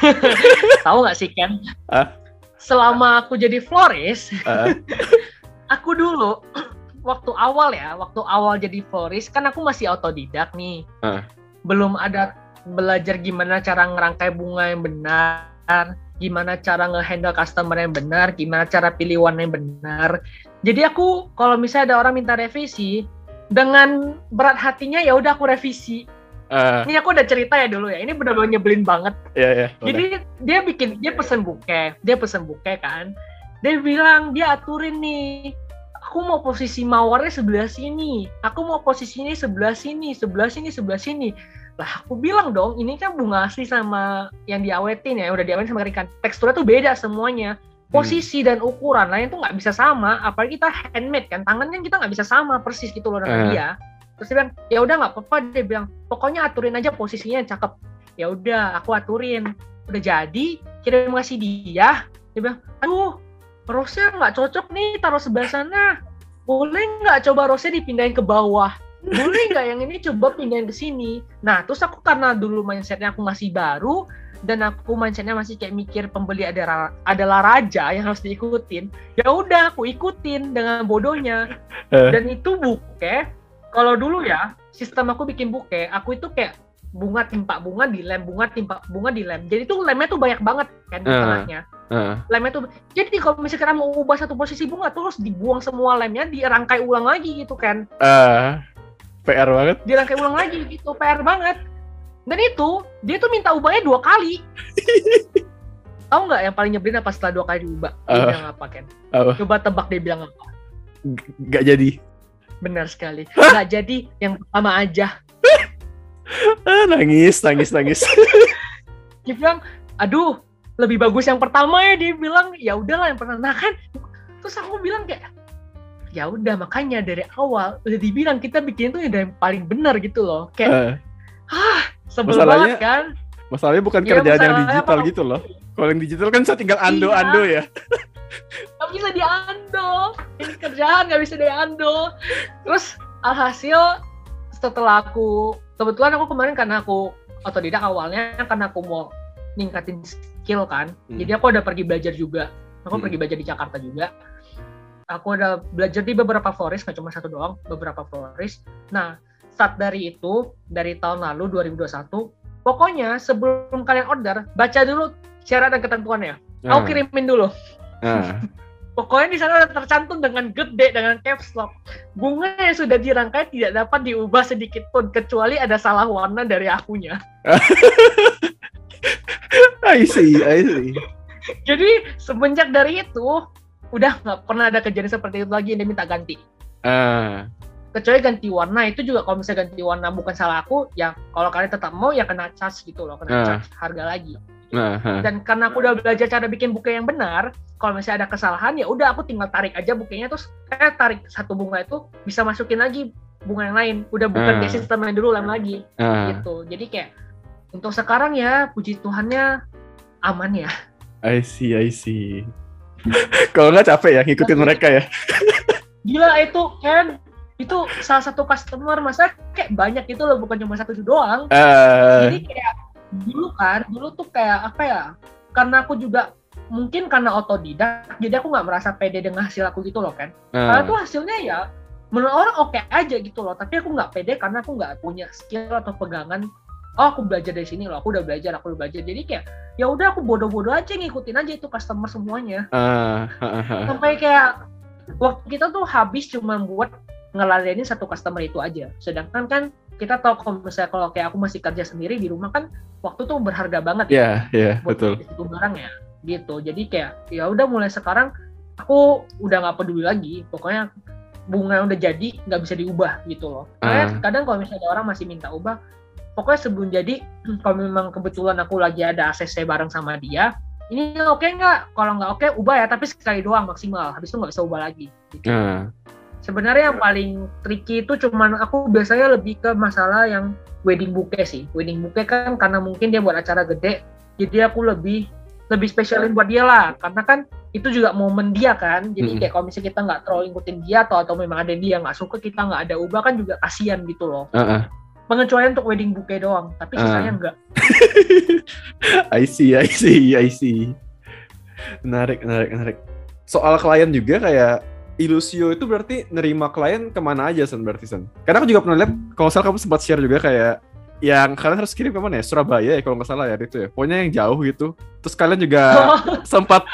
*laughs* Tahu nggak sih Ken? Ah? Selama aku jadi florist, uh. *laughs* aku dulu *clears throat* waktu awal ya, waktu awal jadi florist kan aku masih otodidak nih. Uh. Belum ada belajar gimana cara ngerangkai bunga yang benar, gimana cara ngehandle customer yang benar, gimana cara pilih warna yang benar. Jadi aku kalau misalnya ada orang minta revisi, dengan berat hatinya ya udah aku revisi Uh, ini aku udah cerita ya dulu ya. Ini benar-benar nyebelin banget. Iya, iya. Jadi dia bikin dia pesen buke, dia pesen buke kan. Dia bilang dia aturin nih aku mau posisi mawarnya sebelah sini, aku mau posisinya sebelah sini, sebelah sini, sebelah sini. Lah aku bilang dong, ini kan bunga asli sama yang diawetin ya, udah diawetin sama ikan. Teksturnya tuh beda semuanya. Posisi hmm. dan ukuran lain tuh nggak bisa sama, apalagi kita handmade kan, tangan kan kita nggak bisa sama persis gitu loh dengan uh. dia. Terus dia bilang, ya udah nggak apa-apa, dia bilang, pokoknya aturin aja posisinya yang cakep. Ya udah, aku aturin. Udah jadi, kirim ngasih dia, dia bilang, aduh, rose nggak cocok nih taruh sebelah sana. Boleh nggak coba rose dipindahin ke bawah? Boleh nggak yang ini coba pindahin ke sini? Nah, terus aku karena dulu mindsetnya aku masih baru, dan aku mindsetnya masih kayak mikir pembeli adalah adalah raja yang harus diikutin ya udah aku ikutin dengan bodohnya eh. dan itu buke kalau dulu ya sistem aku bikin buke aku itu kayak bunga timpa bunga di lem bunga timpa bunga di lem jadi tuh lemnya tuh banyak banget kan di uh, tengahnya Uh. Lemnya tuh jadi kalau misalkan mau ubah satu posisi bunga tuh harus dibuang semua lemnya, dirangkai ulang lagi gitu kan. Uh, PR banget. Dirangkai ulang lagi gitu, PR banget. Dan itu dia tuh minta ubahnya dua kali. *laughs* Tahu nggak yang paling nyebelin apa setelah dua kali diubah? Uh. Dia bilang apa kan? Uh. Coba tebak dia bilang apa? Gak jadi. Benar sekali. Gak jadi yang pertama aja. *laughs* ah, nangis, nangis, nangis. *laughs* dia bilang, aduh, lebih bagus yang pertama ya dia bilang. Ya udahlah yang pertama. Nah kan terus aku bilang kayak ya udah makanya dari awal udah dibilang kita bikin itu yang paling benar gitu loh. Kayak uh, ah sebel banget kan? masalahnya bukan ya, kerjaan yang digital gitu loh. Kalau yang digital kan saya tinggal ando iya. ando ya nggak bisa diando ini kerjaan nggak bisa diando terus alhasil setelah aku kebetulan aku kemarin karena aku otodidak awalnya karena aku mau ningkatin skill kan. Hmm. Jadi aku udah pergi belajar juga. Aku hmm. pergi belajar di Jakarta juga. Aku udah belajar di beberapa florist, nggak cuma satu doang, beberapa florist. Nah, saat dari itu, dari tahun lalu 2021, pokoknya sebelum kalian order, baca dulu syarat dan ketentuannya. Hmm. Aku kirimin dulu. Hmm. Pokoknya di sana tercantum dengan gede dengan caps lock. Bunga yang sudah dirangkai tidak dapat diubah sedikit pun kecuali ada salah warna dari akunya. *laughs* I see, I see. Jadi semenjak dari itu udah nggak pernah ada kejadian seperti itu lagi yang dia minta ganti. Uh. Kecuali ganti warna itu juga kalau misalnya ganti warna bukan salah aku, ya kalau kalian tetap mau ya kena charge gitu loh, kena uh. charge harga lagi. Huh. Dan karena aku udah belajar cara bikin buke yang benar, kalau misalnya ada kesalahan ya udah aku tinggal tarik aja bukenya terus eh tarik satu bunga itu bisa masukin lagi bunga yang lain. Udah bukan uh. sistem yang dulu lem lagi uh. gitu. Jadi kayak untuk sekarang ya puji Tuhannya aman ya. I see, I see. *laughs* Kalau nggak capek ya ngikutin mereka ya. Gila itu kan itu salah satu customer masa kayak banyak itu loh bukan cuma satu doang. Uh... Jadi kayak dulu kan dulu tuh kayak apa ya? Karena aku juga mungkin karena otodidak jadi aku nggak merasa pede dengan hasil aku gitu loh kan. Uh... Karena tuh hasilnya ya menurut orang oke okay aja gitu loh tapi aku nggak pede karena aku nggak punya skill atau pegangan oh aku belajar dari sini loh aku udah belajar aku udah belajar jadi kayak ya udah aku bodoh-bodoh aja ngikutin aja itu customer semuanya uh, uh, uh, sampai kayak waktu kita tuh habis cuma buat ngeladenin satu customer itu aja sedangkan kan kita tahu kalau misalnya kalau kayak aku masih kerja sendiri di rumah kan waktu tuh berharga banget yeah, ya yeah, betul itu barang ya gitu jadi kayak ya udah mulai sekarang aku udah nggak peduli lagi pokoknya bunga udah jadi nggak bisa diubah gitu loh. Karena uh. kadang kalau misalnya ada orang masih minta ubah, pokoknya sebelum jadi *clears throat* kalau memang kebetulan aku lagi ada ACC bareng sama dia ini oke okay nggak kalau nggak oke okay, ubah ya tapi sekali doang maksimal habis itu nggak bisa ubah lagi gitu. uh. Sebenarnya yang paling tricky itu cuman aku biasanya lebih ke masalah yang wedding bouquet sih wedding bouquet kan karena mungkin dia buat acara gede jadi aku lebih lebih spesialin buat dia lah karena kan itu juga momen dia kan jadi hmm. kayak kalau misalnya kita nggak terlalu ngikutin dia atau atau memang ada dia nggak suka kita nggak ada ubah kan juga kasihan gitu loh uh -uh pengecualian untuk wedding bouquet doang, tapi ah. sisanya uh. enggak. *laughs* I see, I see, I see. Menarik, menarik, menarik. Soal klien juga kayak Ilusio itu berarti nerima klien ke mana aja Sen berarti Sen? Karena aku juga pernah lihat kalau salah kamu sempat share juga kayak yang kalian harus kirim ke mana ya? Surabaya ya kalau nggak salah ya itu ya. Pokoknya yang jauh gitu. Terus kalian juga *laughs* sempat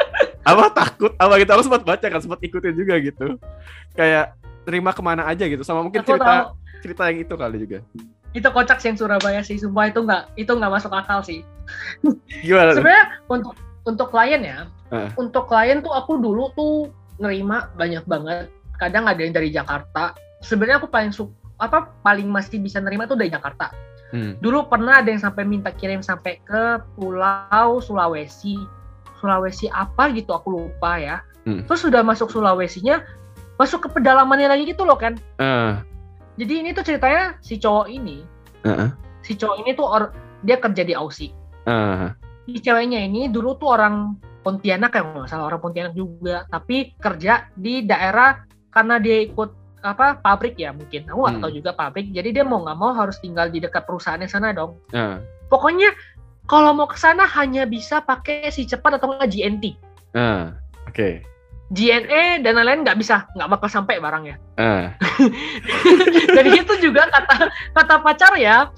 apa takut apa gitu aku sempat baca kan sempat ikutin juga gitu. Kayak terima ke mana aja gitu sama mungkin aku cerita tahu. cerita yang itu kali juga itu kocak sih yang Surabaya sih sumpah itu nggak itu nggak masuk akal sih gimana sebenarnya untuk untuk klien ya uh. untuk klien tuh aku dulu tuh nerima banyak banget kadang ada yang dari Jakarta sebenarnya aku paling suka apa paling masih bisa nerima tuh dari Jakarta hmm. dulu pernah ada yang sampai minta kirim sampai ke Pulau Sulawesi Sulawesi apa gitu aku lupa ya hmm. terus sudah masuk Sulawesinya masuk ke pedalamannya lagi gitu loh kan uh. jadi ini tuh ceritanya si cowok ini uh -uh. si cowok ini tuh or, dia kerja di Aussie uh. si ceweknya ini dulu tuh orang Pontianak kayak nggak salah orang Pontianak juga tapi kerja di daerah karena dia ikut apa pabrik ya mungkin aku nggak hmm. tahu juga pabrik jadi dia mau nggak mau harus tinggal di dekat perusahaannya sana dong uh. pokoknya kalau mau ke sana hanya bisa pakai si cepat atau nggak GNT uh, oke okay. JNE dan lain-lain nggak bisa nggak bakal sampai barangnya uh. *laughs* jadi itu juga kata kata pacar ya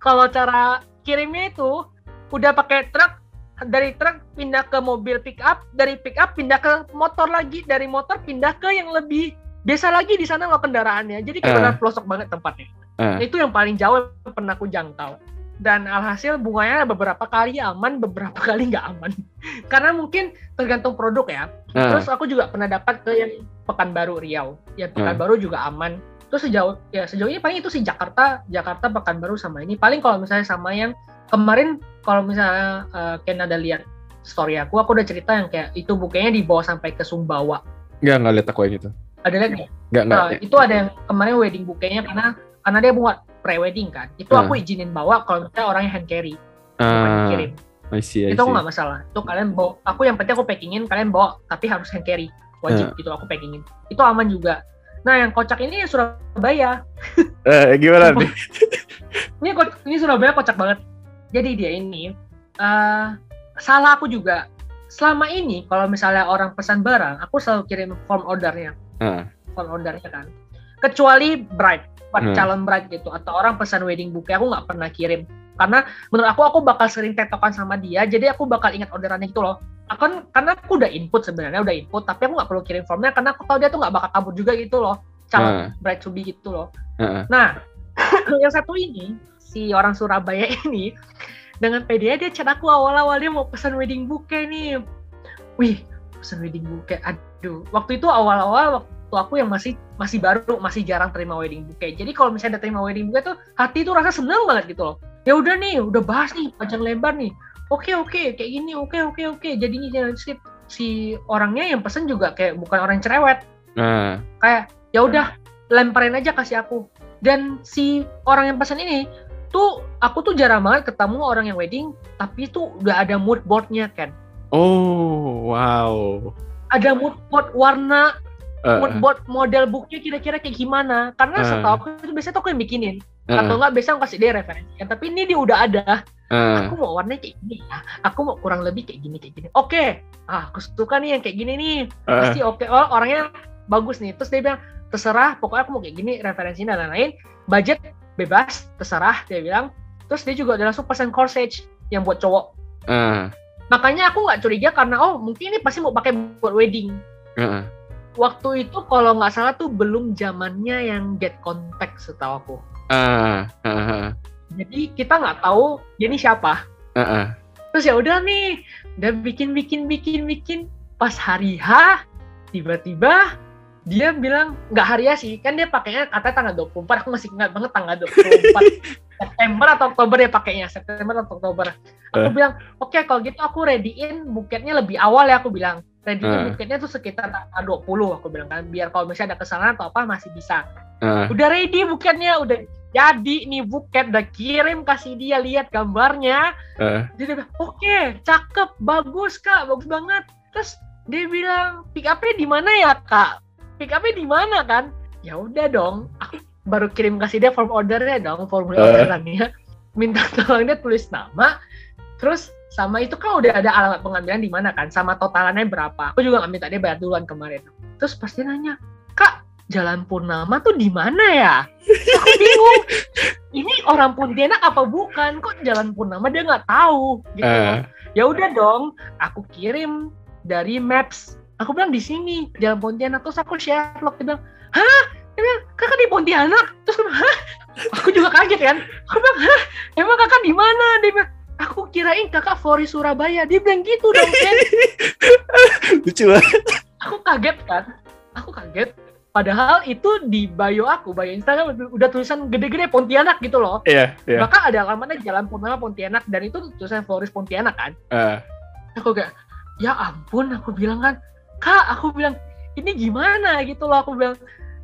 kalau cara kirimnya itu udah pakai truk dari truk pindah ke mobil pick up dari pick up pindah ke motor lagi dari motor pindah ke yang lebih biasa lagi di sana lo kendaraannya jadi kayak uh. benar pelosok banget tempatnya uh. itu yang paling jauh yang pernah aku jangkau dan alhasil bunganya beberapa kali aman beberapa kali nggak aman *laughs* karena mungkin tergantung produk ya uh. terus aku juga pernah dapat ke yang Pekanbaru Riau ya Pekanbaru uh. juga aman terus sejauh ya sejauh ini paling itu sih Jakarta Jakarta Pekanbaru sama ini paling kalau misalnya sama yang kemarin kalau misalnya uh, Ken ada lihat story aku aku udah cerita yang kayak itu bukanya dibawa sampai ke Sumbawa Enggak, nggak lihat aku yang itu ada lagi? Enggak, enggak. Nah, itu ada yang kemarin wedding bukenya karena karena dia buat pre-wedding kan. Itu uh. aku izinin bawa kalau misalnya orangnya hand carry. Uh. Dikirim. I see, I itu nggak masalah. Itu kalian bawa. Aku yang penting aku packingin, kalian bawa tapi harus hand carry. Wajib uh. gitu aku packingin. Itu aman juga. Nah, yang kocak ini Surabaya. Eh, gimana *laughs* nih? ini ini Surabaya kocak banget. Jadi dia ini uh, salah aku juga. Selama ini kalau misalnya orang pesan barang, aku selalu kirim form ordernya uh. phone ordernya kan kecuali bride uh. calon bride gitu atau orang pesan wedding bouquet aku nggak pernah kirim karena menurut aku aku bakal sering tektokan sama dia jadi aku bakal ingat orderannya gitu loh akan karena aku udah input sebenarnya udah input tapi aku nggak perlu kirim formnya karena aku tahu dia tuh nggak bakal kabur juga gitu loh calon uh. bride to be gitu loh uh. nah *laughs* yang satu ini si orang Surabaya *laughs* ini dengan pede dia chat aku awal-awal dia mau pesan wedding bouquet nih. Wih pesan wedding bouquet aduh. Waktu itu awal-awal waktu aku yang masih masih baru masih jarang terima wedding bouquet. Jadi kalau misalnya ada terima wedding bouquet tuh hati tuh rasa seneng banget gitu loh. Ya udah nih udah bahas nih panjang lebar nih. Oke oke kayak gini oke oke oke. Jadinya si, si orangnya yang pesen juga kayak bukan orang cerewet. Uh. kayak ya udah lemparin aja kasih aku. Dan si orang yang pesen ini tuh aku tuh jarang banget ketemu orang yang wedding tapi tuh udah ada mood boardnya kan Oh, wow. Ada mood board warna, uh, mood board model booknya kira-kira kayak gimana? Karena uh, setahu aku itu biasanya tuh aku yang bikinin. Uh, Atau enggak biasanya aku kasih dia referensi. Tapi ini dia udah ada. Uh, aku mau warnanya kayak gini ya. Aku mau kurang lebih kayak gini kayak gini. Oke. Okay. Ah, aku suka nih yang kayak gini nih. Pasti oke. Okay. Oh, orangnya bagus nih. Terus dia bilang, terserah. Pokoknya aku mau kayak gini referensi dan lain-lain. Budget bebas, terserah. Dia bilang. Terus dia juga udah langsung pesan corsage yang buat cowok. Uh makanya aku nggak curiga karena oh mungkin ini pasti mau pakai buat wedding uh-uh. waktu itu kalau nggak salah tuh belum zamannya yang get contact setahu aku uh, uh, jadi kita nggak tahu ini siapa uh, terus ya udah nih udah bikin bikin bikin bikin pas hari H tiba-tiba dia bilang nggak hari ya sih. Kan dia pakainya katanya tanggal 24 aku masih ingat banget tanggal 24 *laughs* September atau Oktober ya pakainya. September atau Oktober. Aku uh. bilang oke okay, kalau gitu aku readyin buketnya lebih awal ya aku bilang. Readyin uh. buketnya tuh sekitar tanggal 20 aku bilang kan. Biar kalau misalnya ada kesalahan atau apa masih bisa. Uh. udah ready buketnya udah jadi nih buket udah kirim kasih dia lihat gambarnya. Uh. dia bilang oke okay, cakep bagus kak bagus banget. Terus dia bilang pick upnya di mana ya kak pick upnya di mana kan ya udah dong aku baru kirim kasih dia form ordernya dong formulir uh. orderannya minta tolong dia tulis nama terus sama itu kan udah ada alamat pengambilan di mana kan sama totalannya berapa aku juga nggak minta dia bayar duluan kemarin terus pasti nanya kak Jalan Purnama tuh di mana ya? Aku bingung. Ini orang Pontianak apa bukan? Kok Jalan Purnama dia nggak tahu gitu. Uh. Ya udah dong, aku kirim dari Maps aku bilang di sini jalan Pontianak. Terus aku share vlog dia bilang hah? Dia bilang kakak di Pontianak? Terus aku bilang hah? Aku juga kaget kan. Aku bilang hah? Emang kakak di mana? Dia bilang aku kirain kakak Fori Surabaya. Dia bilang gitu dong kan *laughs* lucu banget. Aku kaget kan. Aku kaget. Padahal itu di bio aku, bio Instagram udah tulisan gede-gede Pontianak gitu loh. Iya, yeah, iya. Yeah. Bahkan ada alamatnya Jalan Purnama Pontianak dan itu tulisan Floris Pontianak kan. Uh. Aku kayak, ya ampun, aku bilang kan, kak, aku bilang ini gimana gitu loh, aku bilang.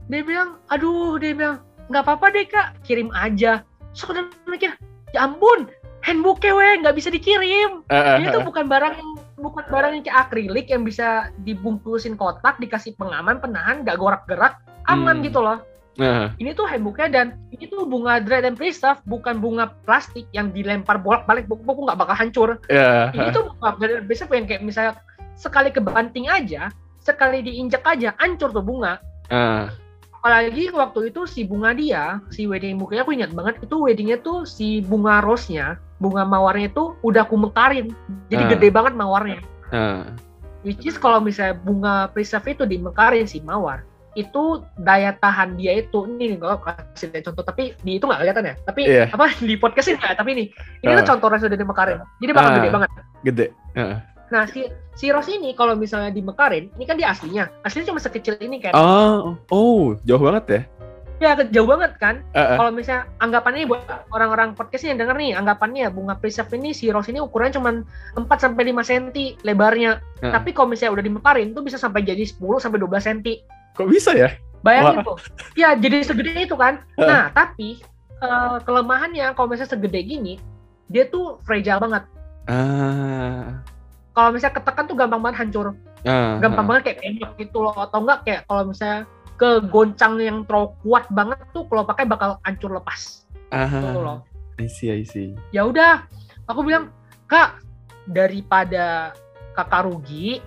Dia bilang, aduh, dia bilang nggak apa-apa deh kak, kirim aja. So udah mikir, ya ampun, handbook we nggak bisa dikirim. Uh, uh, Ini tuh bukan barang yang bukan barang yang kayak akrilik yang bisa dibungkusin kotak, dikasih pengaman, penahan, nggak gorak-gerak, aman hmm. gitu loh. Uh. Ini tuh handbooknya dan ini tuh bunga dry and preserve, bukan bunga plastik yang dilempar bolak-balik buku nggak bakal hancur. Yeah. Ini tuh bunga dry and preserve yang kayak misalnya sekali kebanting aja, sekali diinjak aja, hancur tuh bunga. Uh. Apalagi waktu itu si bunga dia, si wedding booknya aku ingat banget itu weddingnya tuh si bunga rose-nya bunga mawarnya itu udah aku mekarin jadi uh. gede banget mawarnya uh. which is kalau misalnya bunga preserve itu dimekarin si mawar itu daya tahan dia itu ini nih kalau kasih contoh tapi di itu nggak kelihatan ya tapi yeah. apa di podcast ini nggak tapi ini ini uh. tuh contohnya sudah dimekarin jadi bakal uh. gede banget gede uh. Nah si si Ros ini kalau misalnya dimekarin ini kan dia aslinya aslinya cuma sekecil ini kan oh oh jauh banget ya Ya jauh banget kan. Uh, uh. Kalau misalnya anggapannya buat orang-orang podcast yang denger nih, anggapannya bunga preserve ini si rose ini ukurannya cuma 4 sampai 5 cm lebarnya. Uh. Tapi kalau misalnya udah dimekarin tuh bisa sampai jadi 10 sampai 12 cm. Kok bisa ya? Bayangin tuh. Ya jadi segede itu kan. Uh. Nah, tapi uh, kelemahannya kalau misalnya segede gini, dia tuh fragile banget. Uh. Kalau misalnya ketekan tuh gampang banget hancur. Uh, gampang uh. banget kayak penyok gitu loh atau enggak kayak kalau misalnya ke goncang yang terlalu kuat banget tuh kalau pakai bakal hancur lepas. Aha. Gitu loh. I see, I see. Ya udah, aku bilang, "Kak, daripada kakak rugi,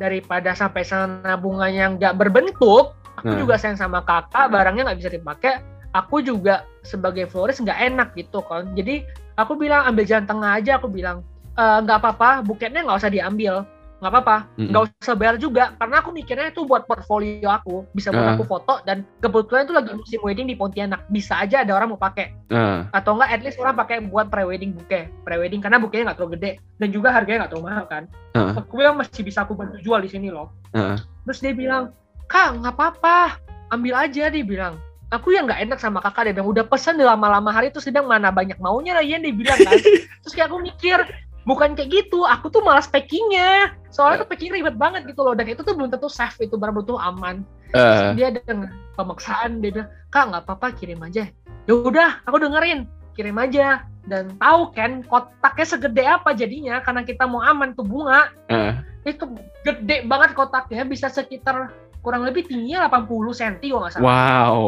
daripada sampai sana bunganya nggak berbentuk, aku nah. juga sayang sama kakak, barangnya nggak bisa dipakai, aku juga sebagai florist nggak enak gitu kan. Jadi aku bilang ambil jalan tengah aja, aku bilang nggak e, apa-apa, buketnya nggak usah diambil. Nggak apa-apa nggak mm-hmm. usah bayar juga. Karena aku mikirnya itu buat portfolio aku. Bisa buat uh. aku foto dan kebetulan itu lagi musim wedding di Pontianak. Bisa aja ada orang mau pakai. Uh. atau enggak at least orang pakai buat pre-wedding bouquet pre-wedding karena bukenya nggak terlalu gede. Dan juga harganya nggak terlalu mahal kan. Uh. aku bilang masih bisa aku bantu jual di sini loh. Uh. terus dia bilang kak nggak apa-apa. Ambil aja dia bilang. Aku yang nggak enak sama kakak dia bilang. Udah pesan di lama-lama hari itu sedang mana banyak maunya lah dia bilang kan. *laughs* Terus kayak aku mikir bukan kayak gitu aku tuh malas packingnya. Soalnya tuh packing ribet banget gitu loh. Dan itu tuh belum tentu safe itu barang betul aman. Uh. dia dengan pemaksaan dia bilang kak nggak apa-apa kirim aja. Ya udah aku dengerin. Kirim aja. Dan tahu kan kotaknya segede apa jadinya karena kita mau aman tuh bunga. Uh. itu gede banget kotaknya bisa sekitar kurang lebih tingginya 80 cm kalau nggak salah. Wow.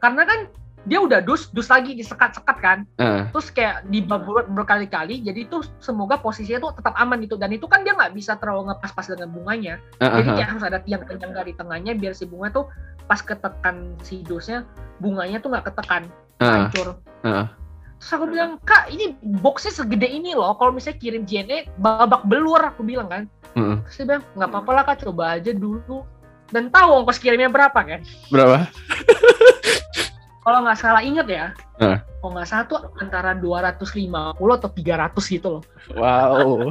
Karena kan dia udah dus dus lagi disekat-sekat kan uh. terus kayak dibaburat berkali-kali jadi itu semoga posisinya tuh tetap aman gitu dan itu kan dia nggak bisa terlalu ngepas-pas dengan bunganya uh, -huh. jadi kayak harus ada tiang penyangga di tengahnya biar si bunga tuh pas ketekan si dusnya bunganya tuh nggak ketekan uh. hancur uh. terus aku bilang kak ini boxnya segede ini loh kalau misalnya kirim JNE babak belur aku bilang kan uh. terus dia bilang nggak apa-apa lah kak coba aja dulu dan tahu ongkos kirimnya berapa kan berapa *laughs* kalau nggak salah inget ya, uh. kalau nggak salah tuh antara 250 atau 300 gitu loh. Wow.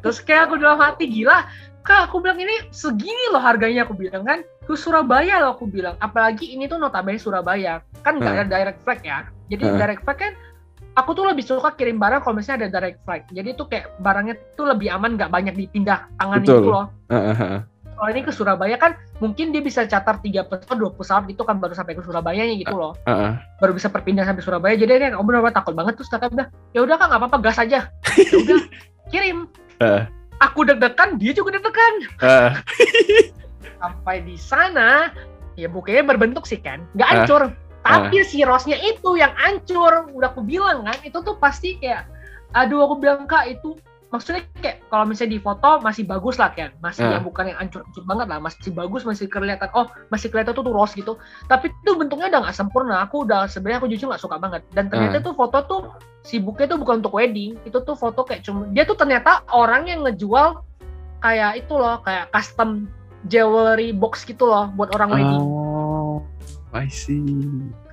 Terus kayak aku dalam hati gila, kak aku bilang ini segini loh harganya aku bilang kan ke Surabaya loh aku bilang apalagi ini tuh notabene Surabaya kan nggak uh. ada direct flight ya jadi uh. direct flight kan aku tuh lebih suka kirim barang kalau misalnya ada direct flight jadi tuh kayak barangnya tuh lebih aman nggak banyak dipindah tangan itu loh uh, uh, kalau ini ke Surabaya kan mungkin dia bisa catar tiga pesawat dua pesawat gitu kan baru sampai ke Surabaya gitu loh uh, uh. baru bisa perpindah sampai Surabaya jadi dia oh benar takut banget terus kakak bilang ya udah kan nggak apa-apa gas aja ya udah *laughs* kirim uh. aku deg-degan dia juga deg-degan uh. *laughs* sampai di sana ya bukanya berbentuk sih kan nggak hancur uh. tapi uh. si rosnya itu yang hancur udah aku bilang kan itu tuh pasti kayak aduh aku bilang kak itu maksudnya kayak kalau misalnya di foto masih bagus lah kan masih uh. yang bukan yang ancur-ancur banget lah. Masih bagus masih kelihatan oh masih kelihatan tuh tuh rose gitu. Tapi itu bentuknya udah nggak sempurna. Aku udah sebenarnya aku jujur nggak suka banget. Dan ternyata uh. tuh foto tuh si buknya tuh bukan untuk wedding. Itu tuh foto kayak cuma dia tuh ternyata orang yang ngejual kayak itu loh kayak custom jewelry box gitu loh buat orang wedding. Oh I see.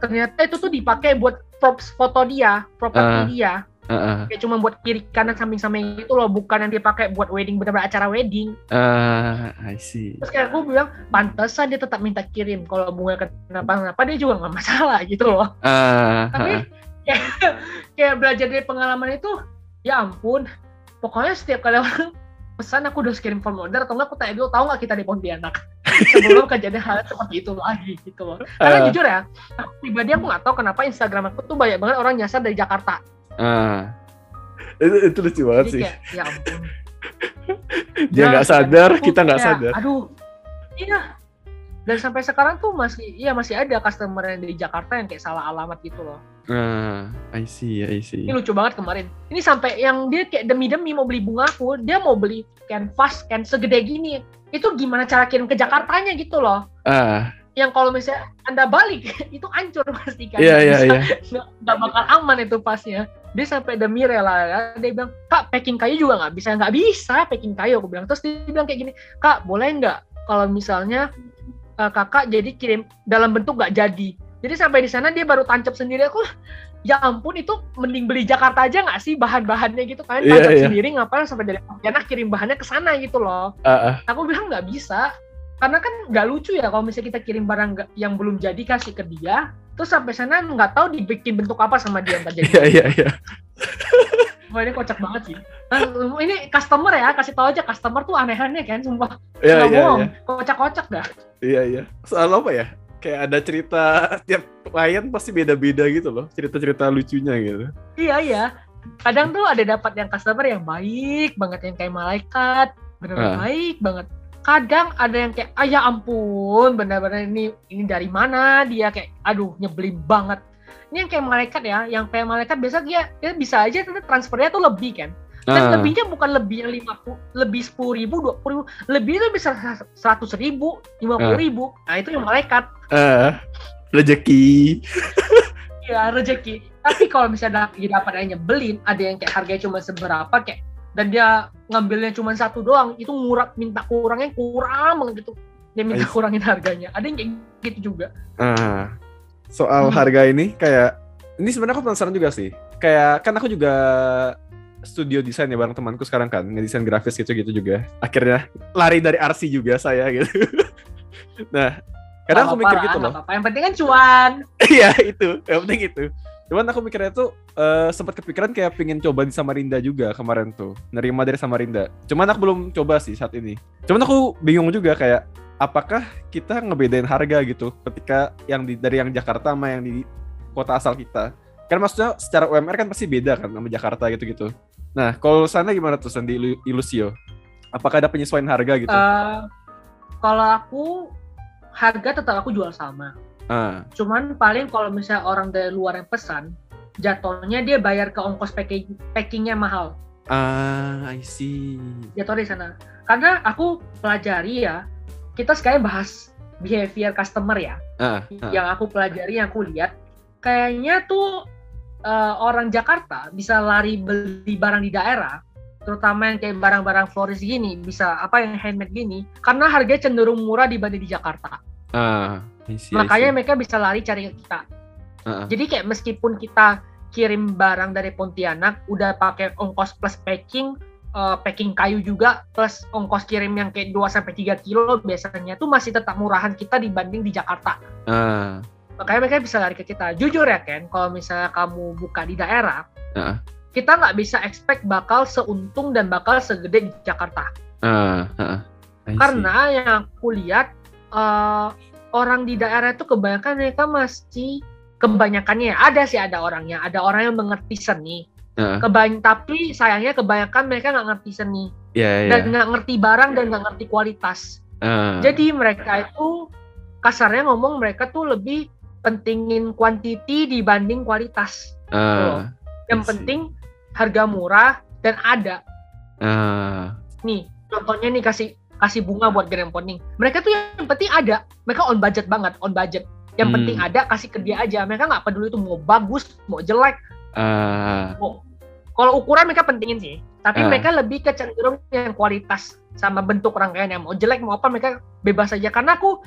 Ternyata itu tuh dipakai buat props foto dia properti uh. dia Uh-uh. Kayak cuma buat kiri kanan samping samping itu loh, bukan yang dipakai buat wedding benar-benar acara wedding. Uh, I see. Terus kayak aku bilang, pantesan dia tetap minta kirim. Kalau bunga kenapa-kenapa dia juga nggak masalah gitu loh. Uh, Tapi uh. Kayak, *laughs* kayak belajar dari pengalaman itu, ya ampun. Pokoknya setiap kali orang pesan aku udah kirim form order atau enggak aku tanya dulu tahu nggak kita di Pontianak *laughs* sebelum kejadian hal seperti itu lagi gitu loh karena uh. jujur ya aku pribadi aku nggak tahu kenapa Instagram aku tuh banyak banget orang nyasar dari Jakarta uh. itu, itu lucu banget Jadi sih kayak, ya ampun *laughs* dia nggak nah, sadar kita nggak sadar aduh iya dan sampai sekarang tuh masih iya masih ada customer yang dari Jakarta yang kayak salah alamat gitu loh Ah, I see, I see. Ini lucu banget kemarin. Ini sampai yang dia kayak demi-demi mau beli bunga aku, dia mau beli canvas kan segede gini. Itu gimana cara kirim ke Jakartanya gitu loh. Ah. Yang kalau misalnya Anda balik, *laughs* itu hancur pasti kan. Iya, iya, iya. Nggak bakal aman itu pasnya. Dia sampai demi rela ya. Dia bilang, Kak, packing kayu juga nggak bisa. Nggak bisa packing kayu. Aku bilang. Terus dia bilang kayak gini, Kak, boleh nggak kalau misalnya uh, kakak jadi kirim dalam bentuk nggak jadi jadi sampai di sana dia baru tancap sendiri aku ya ampun itu mending beli Jakarta aja nggak sih bahan-bahannya gitu kan yeah, tancap yeah. sendiri ngapain sampai dari Pontianak kirim bahannya ke sana gitu loh. Uh, uh. Aku bilang nggak bisa karena kan nggak lucu ya kalau misalnya kita kirim barang yang belum jadi kasih ke dia terus sampai sana nggak tahu dibikin bentuk apa sama dia ntar jadi. *laughs* Iya iya iya. *laughs* Wah ini kocak banget sih. Nah, ini customer ya, kasih tau aja customer tuh aneh-aneh kan, sumpah. Iya iya. iya. Kocak-kocak dah. Iya iya. Soal apa ya? kayak ada cerita *laughs* tiap klien pasti beda-beda gitu loh cerita-cerita lucunya gitu iya iya kadang tuh ada dapat yang customer yang baik banget yang kayak malaikat benar-benar uh. baik banget kadang ada yang kayak ah ya ampun benar-benar ini ini dari mana dia? Kayak aduh nyebelin banget. Ini yang kayak malaikat ya yang kayak malaikat biasa dia, dia bisa aja transfernya tuh lebih kan. Dan uh. lebihnya bukan lebih yang lima lebih sepuluh ribu dua puluh ribu lebih itu bisa seratus ribu lima puluh uh. ribu nah itu yang malaikat. Uh, rezeki ya rezeki tapi kalau misalnya dapat dapat yang nyebelin ada yang kayak harganya cuma seberapa kayak dan dia ngambilnya cuma satu doang itu ngurang minta kurangnya kurang banget gitu. Dia minta kurangin harganya. Ada yang kayak gitu juga. Uh, soal hmm. harga ini kayak ini sebenarnya aku penasaran juga sih. Kayak kan aku juga studio desain ya bareng temanku sekarang kan ngedesain grafis gitu gitu juga. Akhirnya lari dari RC juga saya gitu. *laughs* Nah kadang aku mikir gitu loh. apa yang penting kan cuan. *laughs* Iya itu. Yang penting itu cuman aku mikirnya tuh uh, sempat kepikiran kayak pingin coba di Samarinda juga kemarin tuh nerima dari Samarinda cuman aku belum coba sih saat ini cuman aku bingung juga kayak apakah kita ngebedain harga gitu ketika yang di, dari yang Jakarta sama yang di kota asal kita kan maksudnya secara UMR kan pasti beda kan sama Jakarta gitu-gitu. Nah, kalau sana gimana tuh Sandi Ilusio? Apakah ada penyesuaian harga gitu? Uh, kalau aku harga tetap aku jual sama. Uh. Cuman paling kalau misalnya orang dari luar yang pesan, jatuhnya dia bayar ke ongkos packing packingnya mahal. Ah, uh, I see. Jatuh di sana. Karena aku pelajari ya, kita sekarang bahas behavior customer ya. Uh, uh. Yang aku pelajari, yang aku lihat, kayaknya tuh uh, orang Jakarta bisa lari beli barang di daerah, terutama yang kayak barang-barang floris gini, bisa apa yang handmade gini, karena harganya cenderung murah dibanding di Jakarta. Uh, see, Makanya mereka bisa lari cari ke kita. Uh. Jadi kayak meskipun kita kirim barang dari Pontianak, udah pakai ongkos plus packing, uh, packing kayu juga plus ongkos kirim yang kayak 2 sampai 3 kilo biasanya tuh masih tetap murahan kita dibanding di Jakarta. Uh makanya mereka bisa lari ke kita jujur ya Ken kalau misalnya kamu buka di daerah uh. kita nggak bisa expect bakal seuntung dan bakal segede di Jakarta uh, uh. karena yang aku lihat uh, orang di daerah itu kebanyakan mereka masih kebanyakannya ada sih ada orangnya ada orang yang mengerti seni uh. Kebany tapi sayangnya kebanyakan mereka nggak ngerti seni yeah, yeah. dan nggak ngerti barang dan nggak ngerti kualitas uh. jadi mereka itu kasarnya ngomong mereka tuh lebih pentingin quantity dibanding kualitas. Uh, Yang penting harga murah dan ada. Uh. Nih, contohnya nih kasih kasih bunga buat grand opening. Mereka tuh yang penting ada. Mereka on budget banget, on budget. Yang hmm. penting ada, kasih ke dia aja. Mereka nggak peduli itu mau bagus, mau jelek. Uh. Mau, kalau ukuran mereka pentingin sih. Tapi uh. mereka lebih ke cenderung yang kualitas sama bentuk rangkaian yang mau jelek mau apa mereka bebas aja. Karena aku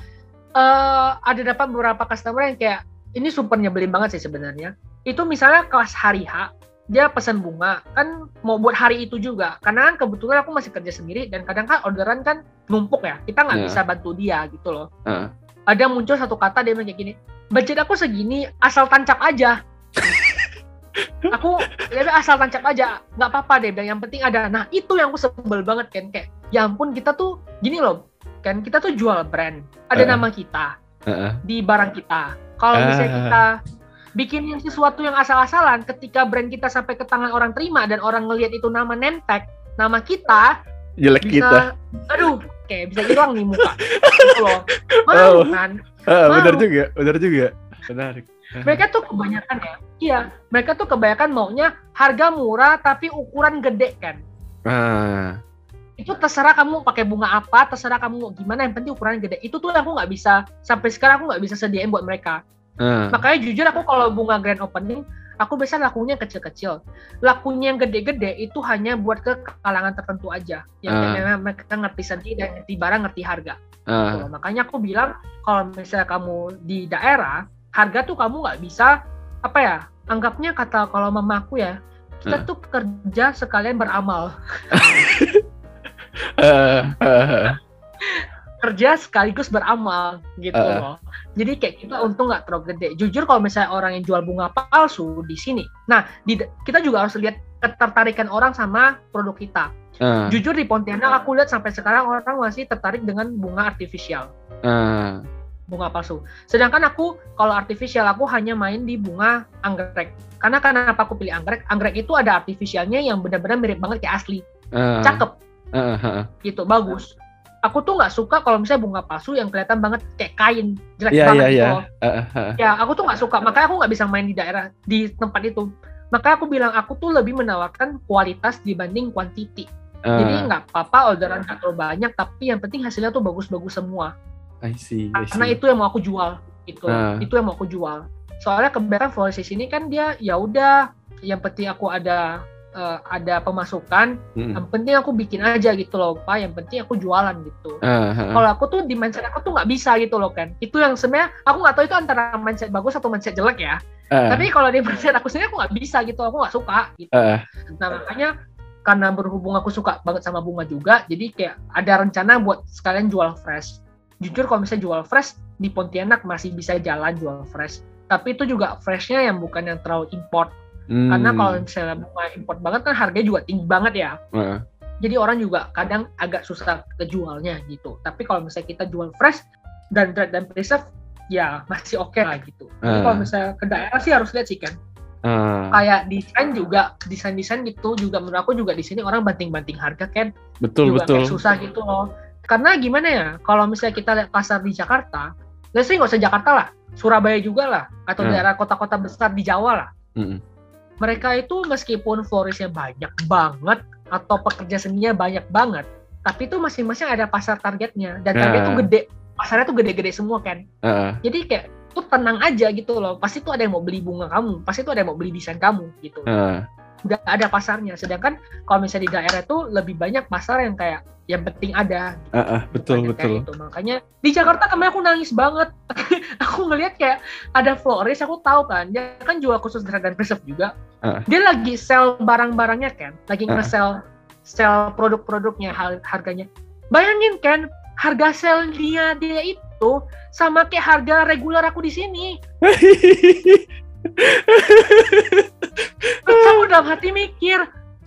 uh, ada dapat beberapa customer yang kayak ini super nyebelin banget sih sebenarnya. Itu misalnya kelas hari H, dia pesan bunga kan mau buat hari itu juga karena kan kebetulan aku masih kerja sendiri dan kadang kan orderan kan numpuk ya kita nggak yeah. bisa bantu dia gitu loh uh. ada muncul satu kata dia bilang kayak gini budget aku segini asal tancap aja *laughs* aku ya asal tancap aja nggak apa-apa deh bilang yang penting ada nah itu yang aku sebel banget kan kayak ya ampun kita tuh gini loh kan kita tuh jual brand ada uh. nama kita uh -uh. di barang kita kalau uh. misalnya kita bikin yang sesuatu yang asal-asalan ketika brand kita sampai ke tangan orang terima dan orang ngelihat itu nama nentek nama kita jelek bisa, kita. Aduh kayak bisa hilang nih muka. *laughs* Gitu loh mau oh. kan? Uh, benar juga benar juga. Benar. Mereka tuh kebanyakan ya iya mereka tuh kebanyakan maunya harga murah tapi ukuran gede kan? Uh. itu terserah kamu pakai bunga apa terserah kamu gimana yang penting ukuran gede. Itu tuh aku nggak bisa sampai sekarang aku nggak bisa sediain buat mereka Hmm. Makanya jujur aku kalau bunga grand opening, aku biasa lakunya kecil-kecil. Lakunya yang gede-gede itu hanya buat ke kalangan tertentu aja. Yang uh. memang mereka ngerti sendiri dan ngerti barang, ngerti harga. Gitu. Makanya aku bilang kalau misalnya kamu di daerah, harga tuh kamu nggak bisa apa ya? Anggapnya kata kalau mamaku ya, kita uh. tuh kerja sekalian beramal. uh, *laughs* uh, kerja sekaligus beramal gitu uh. loh. Jadi kayak kita untung nggak terlalu gede. Jujur kalau misalnya orang yang jual bunga palsu di sini, nah di, kita juga harus lihat ketertarikan orang sama produk kita. Uh. Jujur di Pontianak aku lihat sampai sekarang orang masih tertarik dengan bunga artifisial. Uh. Bunga palsu. Sedangkan aku kalau artifisial aku hanya main di bunga anggrek. Karena kenapa aku pilih anggrek? Anggrek itu ada artifisialnya yang benar-benar mirip banget kayak asli. Uh. Cakep. Uh, uh, Gitu, bagus aku tuh nggak suka kalau misalnya bunga palsu yang kelihatan banget kayak kain jelek yeah, banget yeah, gitu. Yeah. Uh, uh. Ya aku tuh nggak suka, makanya aku nggak bisa main di daerah di tempat itu. Makanya aku bilang aku tuh lebih menawarkan kualitas dibanding kuantiti. Uh. Jadi nggak apa-apa orderan nggak terlalu banyak, tapi yang penting hasilnya tuh bagus-bagus semua. I see, I see. Karena itu yang mau aku jual, itu uh. itu yang mau aku jual. Soalnya kebanyakan florisis ini kan dia ya udah, yang penting aku ada uh, ada pemasukan, hmm. yang penting aku bikin aja gitu loh, Pak. Yang penting aku jualan gitu. Uh, uh. Kalau aku tuh di mindset aku tuh nggak bisa gitu loh kan. Itu yang sebenarnya aku nggak tahu itu antara mindset bagus atau mindset jelek ya. Uh. Tapi kalau di mindset aku sendiri aku nggak bisa gitu, aku nggak suka gitu. Uh. Nah makanya karena berhubung aku suka banget sama bunga juga, jadi kayak ada rencana buat sekalian jual fresh. Jujur kalau misalnya jual fresh di Pontianak masih bisa jalan jual fresh. Tapi itu juga freshnya yang bukan yang terlalu import Hmm. Karena kalau misalnya bunga import banget kan harganya juga tinggi banget ya. Uh. Jadi orang juga kadang agak susah kejualnya gitu. Tapi kalau misalnya kita jual fresh dan dry dan preserve ya masih oke okay lah gitu. Uh. Jadi kalau misalnya ke daerah sih harus lihat sih kan. Uh. Kayak desain juga desain-desain gitu juga menurut aku juga di sini orang banting-banting harga kan. Betul juga betul. Kayak susah gitu loh. Karena gimana ya kalau misalnya kita lihat pasar di Jakarta, let's say nggak usah Jakarta lah, Surabaya juga lah, atau uh. daerah kota-kota besar di Jawa lah. Mm -mm mereka itu meskipun florisnya banyak banget atau pekerja seninya banyak banget, tapi itu masing-masing ada pasar targetnya dan target uh. tuh gede, pasarnya tuh gede-gede semua kan. Uh. Jadi kayak tuh tenang aja gitu loh, pasti tuh ada yang mau beli bunga kamu, pasti tuh ada yang mau beli desain kamu gitu. Uh. Udah ada pasarnya. Sedangkan kalau misalnya di daerah tuh lebih banyak pasar yang kayak yang penting ada. Gitu. Uh, uh, betul betul. Gitu. Makanya di Jakarta kemarin aku nangis banget. *laughs* aku ngelihat kayak ada florist, aku tahu kan, dia kan jual khusus Dragon Preserve juga. Uh. Dia lagi sell barang-barangnya kan, lagi uh. nge-sell sell produk-produknya harganya. Bayangin kan, harga sell dia dia itu sama kayak harga reguler aku di sini. Terus *laughs* aku dalam hati mikir,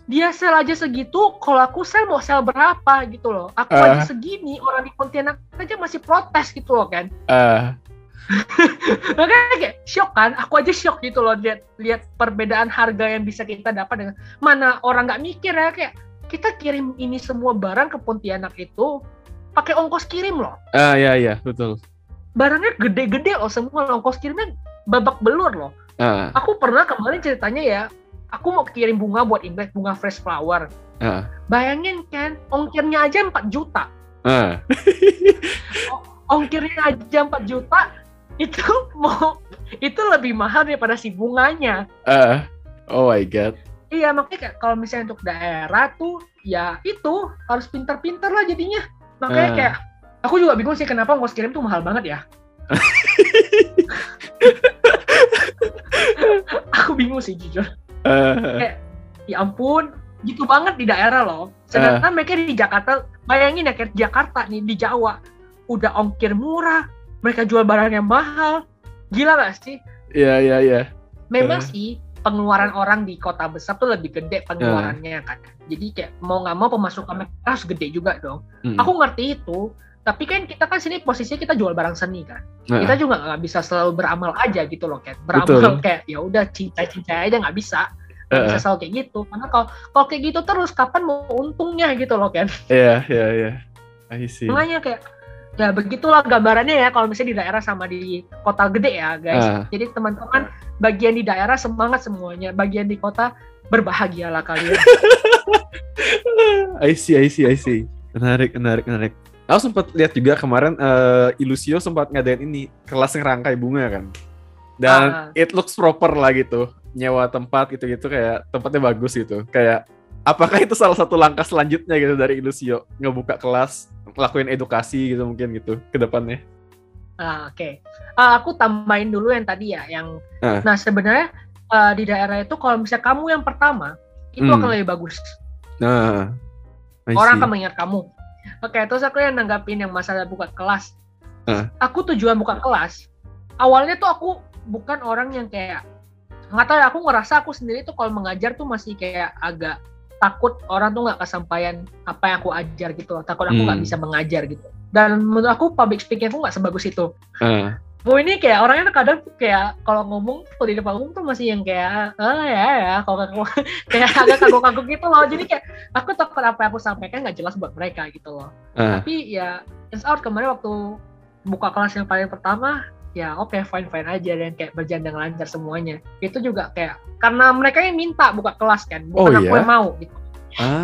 dia sel aja segitu, kalau aku sel mau sel berapa gitu loh. Aku uh. aja segini, orang di Pontianak aja masih protes gitu loh kan. Uh. *laughs* Makanya kayak shock kan, aku aja shock gitu loh lihat lihat perbedaan harga yang bisa kita dapat dengan mana orang nggak mikir ya kayak kita kirim ini semua barang ke Pontianak itu pakai ongkos kirim loh. Ah uh, iya iya betul. Barangnya gede-gede loh semua ongkos kirimnya babak belur loh. Uh. Aku pernah kemarin ceritanya ya aku mau kirim bunga buat Imlek, bunga fresh flower. Uh. Bayangin kan, ongkirnya aja 4 juta. Uh. *laughs* ongkirnya aja 4 juta, itu mau itu lebih mahal daripada si bunganya. Uh. Oh my god. Iya makanya kalau misalnya untuk daerah tuh ya itu harus pintar-pintar lah jadinya. Makanya uh. kayak aku juga bingung sih kenapa ongkos kirim tuh mahal banget ya. *laughs* aku bingung sih jujur. Uh. Kayak ya ampun gitu banget di daerah loh sedangkan uh. mereka di Jakarta bayangin ya kayak Jakarta nih di Jawa udah ongkir murah mereka jual barang yang mahal gila gak sih iya iya iya memang uh. sih pengeluaran orang di kota besar tuh lebih gede pengeluarannya uh. kan jadi kayak mau nggak mau pemasukan mereka harus gede juga dong hmm. aku ngerti itu tapi kan kita kan sini posisinya kita jual barang seni kan. Nah. kita juga nggak bisa selalu beramal aja gitu loh kan beramal Betul. kayak ya udah cinta cinta aja nggak bisa. Nggak uh. bisa selalu kayak gitu. Karena kalau kalau kayak gitu terus kapan mau untungnya gitu loh kan iya iya iya. Makanya kayak ya begitulah gambarannya ya kalau misalnya di daerah sama di kota gede ya guys. Uh. jadi teman-teman bagian di daerah semangat semuanya. Bagian di kota berbahagialah kalian. *laughs* I see I see I see. Menarik menarik menarik Aku sempat lihat juga kemarin uh, Ilusio sempat ngadain ini kelas yang rangkai bunga kan. Dan uh. it looks proper lah gitu. Nyewa tempat gitu-gitu kayak tempatnya bagus gitu. Kayak apakah itu salah satu langkah selanjutnya gitu dari Ilusio ngebuka kelas, ngelakuin edukasi gitu mungkin gitu ke depannya. Uh, Oke, okay. uh, aku tambahin dulu yang tadi ya, yang uh. nah sebenarnya uh, di daerah itu kalau misalnya kamu yang pertama itu hmm. akan lebih bagus. Nah, orang akan mengingat kamu Oke, terus aku yang nanggapin yang masalah buka kelas. Uh. Aku tujuan buka kelas. Awalnya tuh aku bukan orang yang kayak nggak tahu ya, aku ngerasa aku sendiri tuh kalau mengajar tuh masih kayak agak takut orang tuh nggak kesampaian apa yang aku ajar gitu loh. Takut aku nggak hmm. bisa mengajar gitu. Dan menurut aku public speaking aku nggak sebagus itu. Uh. Bu ini kayak orangnya kadang kayak kalau ngomong kalau di depan umum tuh masih yang kayak ah ya ya kalau *laughs* kayak agak kagok-kagok gitu loh jadi kayak aku takut apa yang aku sampaikan nggak jelas buat mereka gitu loh uh. tapi ya it's out kemarin waktu buka kelas yang paling pertama ya oke okay, fine fine aja dan kayak berjalan dengan lancar semuanya itu juga kayak karena mereka yang minta buka kelas kan bukan oh, aku iya? yang mau gitu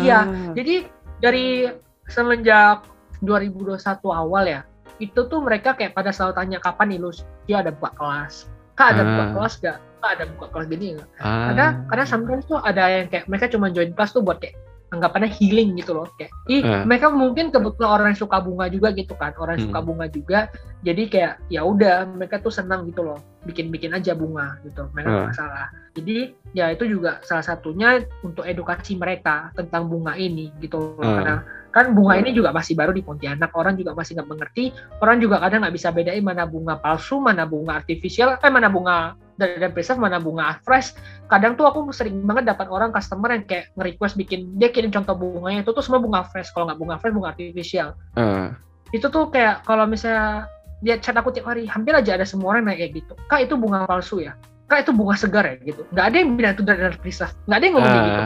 iya ah. jadi dari semenjak 2021 awal ya itu tuh mereka kayak pada selalu tanya kapan nih lu dia ada buka kelas kak ada uh. buka ah. kelas gak kak ada buka kelas gini nggak uh. karena karena sometimes tuh ada yang kayak mereka cuma join kelas tuh buat kayak anggapannya healing gitu loh kayak ih uh. mereka mungkin kebetulan orang yang suka bunga juga gitu kan orang yang hmm. suka bunga juga jadi kayak ya udah mereka tuh senang gitu loh bikin-bikin aja bunga gitu mereka uh. masalah jadi ya itu juga salah satunya untuk edukasi mereka tentang bunga ini gitu loh uh. karena kan bunga ini juga masih baru di Pontianak orang juga masih nggak mengerti. Orang juga kadang nggak bisa bedain mana bunga palsu mana bunga artifisial eh mana bunga dari dan preserve mana bunga fresh. Kadang tuh aku sering banget dapat orang customer yang kayak nge-request bikin dia kirim contoh bunganya itu tuh semua bunga fresh. Kalau nggak bunga fresh bunga artifisial uh. itu tuh kayak kalau misalnya dia chat aku tiap hari hampir aja ada semua orang kayak gitu. Kak itu bunga palsu ya? Kak itu bunga segar ya? Gitu. Nggak ada yang bilang itu dari preserve. Nggak ada yang ngomong uh. gitu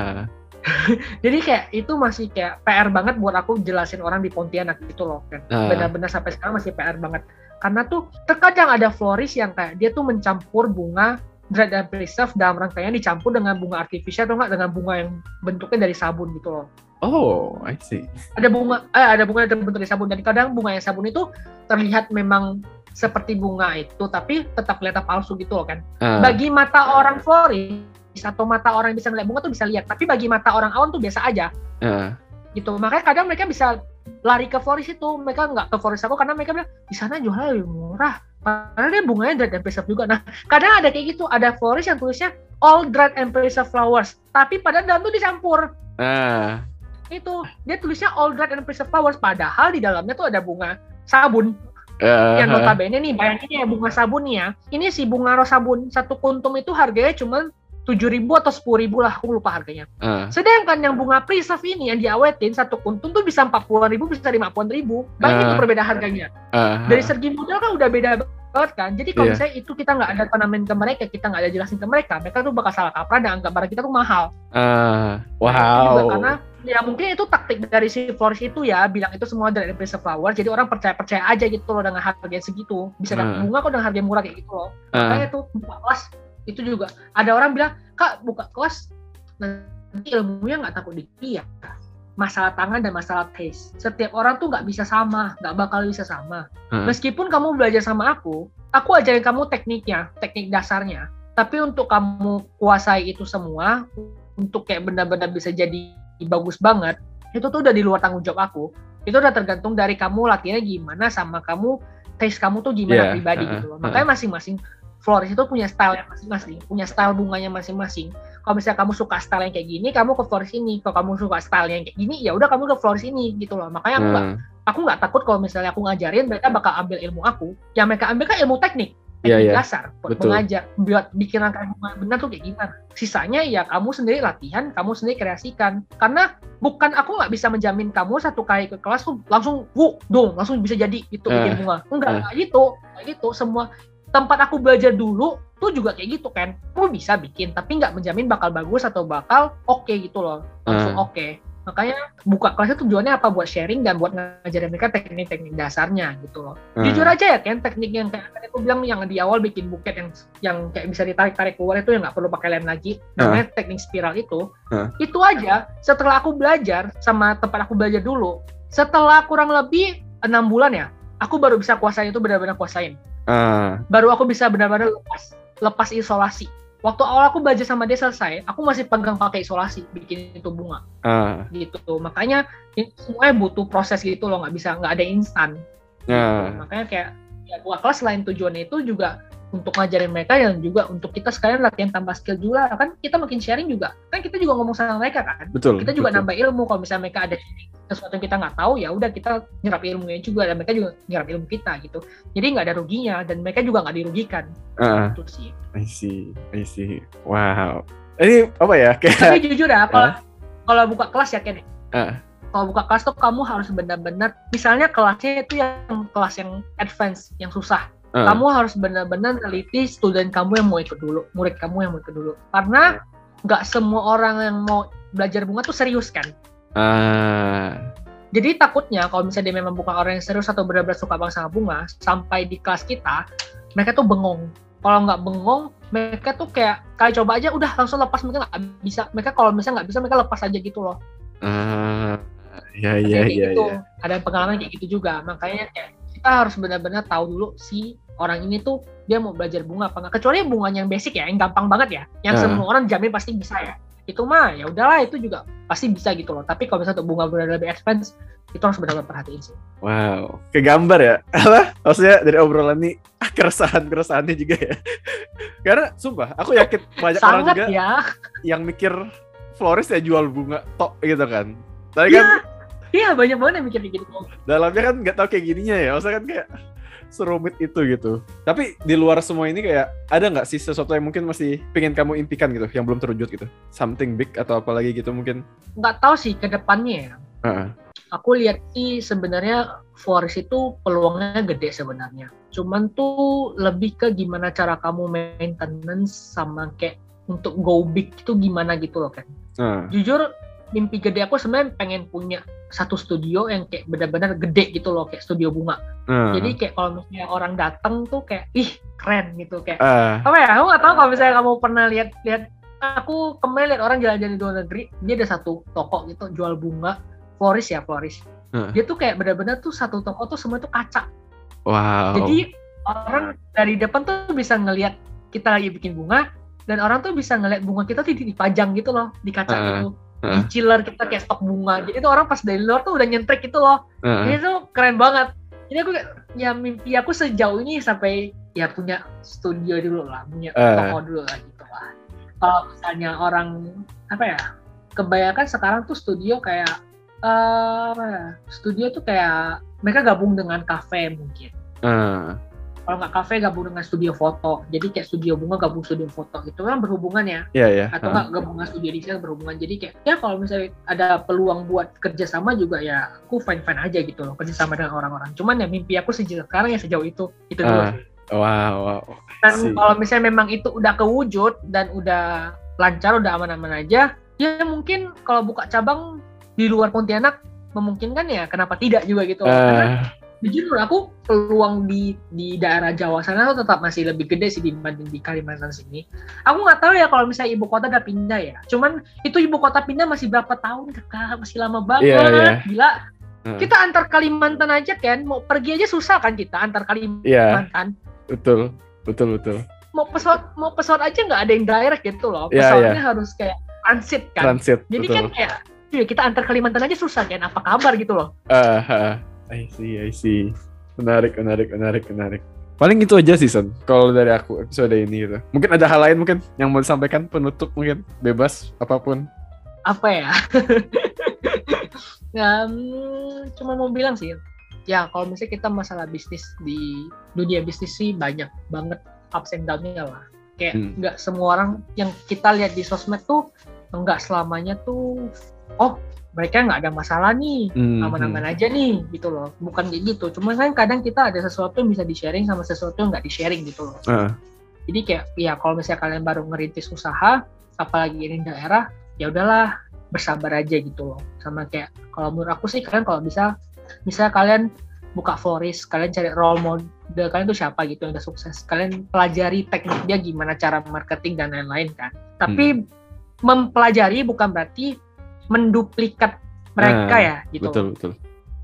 *laughs* jadi kayak itu masih kayak PR banget buat aku jelasin orang di Pontianak gitu loh kan uh. benar-benar sampai sekarang masih PR banget karena tuh terkadang ada floris yang kayak dia tuh mencampur bunga dried and preserve dalam rangkaian dicampur dengan bunga artifisial atau enggak dengan bunga yang bentuknya dari sabun gitu loh. Oh, I see. Ada bunga, eh, ada bunga yang terbentuk dari sabun dan kadang bunga yang sabun itu terlihat memang seperti bunga itu, tapi tetap kelihatan palsu gitu loh kan. Uh. Bagi mata orang floris atau mata orang yang bisa ngeliat bunga tuh bisa lihat. Tapi bagi mata orang awam tuh biasa aja. Uh. gitu. Makanya kadang mereka bisa lari ke florist itu. Mereka nggak ke florist aku karena mereka bilang di sana jualnya lebih murah. Karena dia bunganya dried and preserved juga. Nah kadang ada kayak gitu. Ada florist yang tulisnya all dried and preserved flowers. Tapi pada dalam tuh dicampur. Uh. itu dia tulisnya all dried and preserved flowers. Padahal di dalamnya tuh ada bunga sabun. Uh, yang notabene nih bayangin ya bunga sabun nih ya. Ini si bunga ros sabun satu kuntum itu harganya cuma tujuh ribu atau sepuluh ribu lah, aku lupa harganya. Uh. Sedangkan yang bunga preserve ini yang diawetin satu kuntum tuh bisa empat puluh ribu, bisa lima puluh ribu. Banyak uh. itu perbedaan harganya. Uh. Dari segi modal kan udah beda banget kan. Jadi kalau yeah. misalnya itu kita nggak ada tanaman ke mereka, kita nggak ada jelasin ke mereka, mereka tuh bakal salah kaprah dan anggap barang kita tuh mahal. Uh. Wow. Juga karena ya mungkin itu taktik dari si florist itu ya bilang itu semua dari preserve flower jadi orang percaya percaya aja gitu loh dengan harga yang segitu bisa dapat bunga kok dengan harga murah kayak gitu loh uh. makanya tuh kelas itu juga. Ada orang bilang kak buka kelas nanti ilmunya nggak takut dikit ya. Masalah tangan dan masalah taste. Setiap orang tuh nggak bisa sama nggak bakal bisa sama. Hmm. meskipun kamu belajar sama aku aku ajarin kamu tekniknya teknik dasarnya. Tapi untuk kamu kuasai itu semua untuk kayak benar-benar bisa jadi bagus banget itu tuh udah di luar tanggung jawab aku. Itu udah tergantung dari kamu latihannya gimana sama kamu taste kamu tuh gimana yeah. pribadi uh, gitu loh. makanya masing-masing florist itu punya style masing-masing, punya style bunganya masing-masing. Kalau misalnya kamu suka style yang kayak gini, kamu ke florist ini. Kalau kamu suka style yang kayak gini, ya udah kamu ke florist ini gitu loh. Makanya aku nggak hmm. aku nggak takut kalau misalnya aku ngajarin mereka bakal ambil ilmu aku. Yang mereka ambil kan ilmu teknik yeah, yeah. dasar buat Betul. mengajar buat bikin langkah benar tuh kayak gimana sisanya ya kamu sendiri latihan kamu sendiri kreasikan karena bukan aku nggak bisa menjamin kamu satu kali ke kelas tuh langsung wuh dong langsung bisa jadi itu uh, bikin bunga enggak uh. gitu kayak gitu semua tempat aku belajar dulu tuh juga kayak gitu kan kamu bisa bikin tapi nggak menjamin bakal bagus atau bakal oke okay gitu loh langsung uh. oke okay makanya buka kelasnya tujuannya apa buat sharing dan buat ngajarin mereka teknik-teknik dasarnya gitu loh hmm. jujur aja ya kan teknik yang kayak aku bilang yang di awal bikin buket yang yang kayak bisa ditarik-tarik keluar itu yang nggak perlu pakai lem lagi namanya hmm. teknik spiral itu hmm. itu aja setelah aku belajar sama tempat aku belajar dulu setelah kurang lebih enam bulan ya aku baru bisa kuasain itu benar-benar kuasain hmm. baru aku bisa benar-benar lepas lepas isolasi waktu awal aku belajar sama dia selesai, aku masih pegang pakai isolasi bikin itu bunga. Uh. Gitu. Makanya ini semuanya butuh proses gitu loh, nggak bisa nggak ada instan. Uh. Gitu. Makanya kayak ya kelas selain tujuannya itu juga untuk ngajarin mereka yang juga untuk kita sekalian latihan tambah skill juga kan kita makin sharing juga. Kan kita juga ngomong sama mereka kan. Betul kita juga betul. nambah ilmu kalau misalnya mereka ada sesuatu yang kita nggak tahu ya udah kita nyerap ilmunya juga dan mereka juga nyerap ilmu kita gitu. Jadi nggak ada ruginya dan mereka juga nggak dirugikan. Uh, itu sih. I see I see. Wow. Ini apa ya? Kayak tapi jujur ya kalau uh. kalau buka kelas ya Ken uh. kalau buka kelas tuh kamu harus benar-benar misalnya kelasnya itu yang kelas yang advance yang susah Uh. Kamu harus benar-benar teliti student kamu yang mau ikut dulu, murid kamu yang mau ikut dulu. Karena nggak uh. semua orang yang mau belajar bunga tuh serius kan. Uh. Jadi takutnya kalau misalnya dia memang bukan orang yang serius atau benar-benar suka banget sama bunga, sampai di kelas kita, mereka tuh bengong. Kalau nggak bengong, mereka tuh kayak kali coba aja udah langsung lepas mereka nggak bisa. Mereka kalau misalnya nggak bisa mereka lepas aja gitu loh. Uh, ya ya ya, gitu. ya. Ada pengalaman kayak gitu juga. Makanya kayak kita harus benar-benar tahu dulu si orang ini tuh dia mau belajar bunga apa enggak kecuali bunganya yang basic ya yang gampang banget ya. Yang uh. semua orang jamin pasti bisa ya. Itu mah ya udahlah itu juga pasti bisa gitu loh. Tapi kalau misalnya untuk bunga benar lebih expense itu harus benar-benar perhatiin sih. Wow. Kegambar ya? *laughs* Apa? Maksudnya dari obrolan ini ah, keresahan keresahannya juga ya. *laughs* Karena sumpah aku yakin banyak orang juga ya. yang mikir florist ya jual bunga tok gitu kan. Tapi ya. kan Iya banyak banget yang mikir gitu. Dalamnya kan nggak tahu kayak gininya ya, maksudnya kan kayak serumit itu gitu. Tapi di luar semua ini kayak ada nggak sih sesuatu yang mungkin masih pengen kamu impikan gitu, yang belum terwujud gitu? Something big atau apa lagi gitu mungkin? Nggak tahu sih ke depannya ya. Uh -uh. Aku lihat sih sebenarnya Forest itu peluangnya gede sebenarnya. Cuman tuh lebih ke gimana cara kamu maintenance sama kayak untuk go big itu gimana gitu loh kan. Uh. Jujur mimpi gede aku sebenarnya pengen punya satu studio yang kayak benar-benar gede gitu loh kayak studio bunga. Uh. Jadi kayak kalau misalnya orang datang tuh kayak ih keren gitu kayak uh. apa ya? Aku nggak tahu kalau misalnya kamu pernah lihat lihat aku kemarin lihat orang jalan-jalan di luar negeri dia ada satu toko gitu jual bunga floris ya floris. Uh. Dia tuh kayak benar-benar tuh satu toko tuh semua tuh kaca. Wow. Jadi orang dari depan tuh bisa ngelihat kita lagi bikin bunga dan orang tuh bisa ngeliat bunga kita tuh dipajang gitu loh di kaca uh. gitu uh. chiller kita kayak stok bunga jadi tuh orang pas dari luar tuh udah nyentrik gitu loh uh. ini tuh keren banget ini aku ya mimpi aku sejauh ini sampai ya punya studio dulu lah punya uh. toko dulu lah gitu lah kalau misalnya orang apa ya kebanyakan sekarang tuh studio kayak uh, studio tuh kayak mereka gabung dengan kafe mungkin uh kalau nggak kafe gabung dengan studio foto. Jadi kayak studio bunga gabung studio foto itu kan berhubungan ya. Yeah, yeah. atau nggak gabung dengan studio desain berhubungan. Jadi kayak ya kalau misalnya ada peluang buat kerjasama juga ya aku fine fine aja gitu loh kerjasama dengan orang-orang. Cuman ya mimpi aku sejauh sekarang ya sejauh itu. Itu uh, dulu wow, wow. dan kalau misalnya memang itu udah kewujud dan udah lancar udah aman-aman aja ya mungkin kalau buka cabang di luar Pontianak memungkinkan ya kenapa tidak juga gitu. Uh, karena jujur aku peluang di di daerah Jawa sana tuh tetap masih lebih gede sih dibanding di Kalimantan sini. Aku nggak tahu ya kalau misalnya ibu kota udah pindah ya. Cuman itu ibu kota pindah masih berapa tahun kakak masih lama banget. Yeah, yeah. Gila. Hmm. Kita antar Kalimantan aja kan, mau pergi aja susah kan kita antar Kalimantan. Yeah, betul, betul, betul. Mau pesawat mau pesawat aja nggak ada yang direct gitu loh. Iya, Pesawatnya yeah, yeah. harus kayak transit kan. Transit. Jadi kan betul. kan kayak ya kita antar Kalimantan aja susah kan. Apa kabar gitu loh. Uh, uh I see, I see. Menarik, menarik, menarik, menarik. paling itu aja sih Son kalau dari aku episode ini gitu mungkin ada hal lain mungkin yang mau disampaikan penutup mungkin bebas apa pun apa ya *laughs* ya hmm, cuma mau bilang sih ya kalau misalnya kita masalah bisnis di dunia bisnis sih banyak banget ups and down-nya lah kayak hmm. nggak hmm. semua orang yang kita lihat di sosmed tuh nggak selamanya tuh oh mereka nggak ada masalah nih hmm, aman-aman hmm. aja nih gitu loh bukan kayak gitu cuma kan kadang kita ada sesuatu yang bisa di sharing sama sesuatu yang nggak di sharing gitu loh uh. jadi kayak ya kalau misalnya kalian baru ngerintis usaha apalagi ini daerah ya udahlah bersabar aja gitu loh sama kayak kalau menurut aku sih kalian kalau bisa misalnya kalian buka florist kalian cari role model kalian tuh siapa gitu yang udah sukses kalian pelajari teknik dia gimana cara marketing dan lain-lain kan tapi hmm. mempelajari bukan berarti menduplikat mereka nah, ya gitu. Betul betul.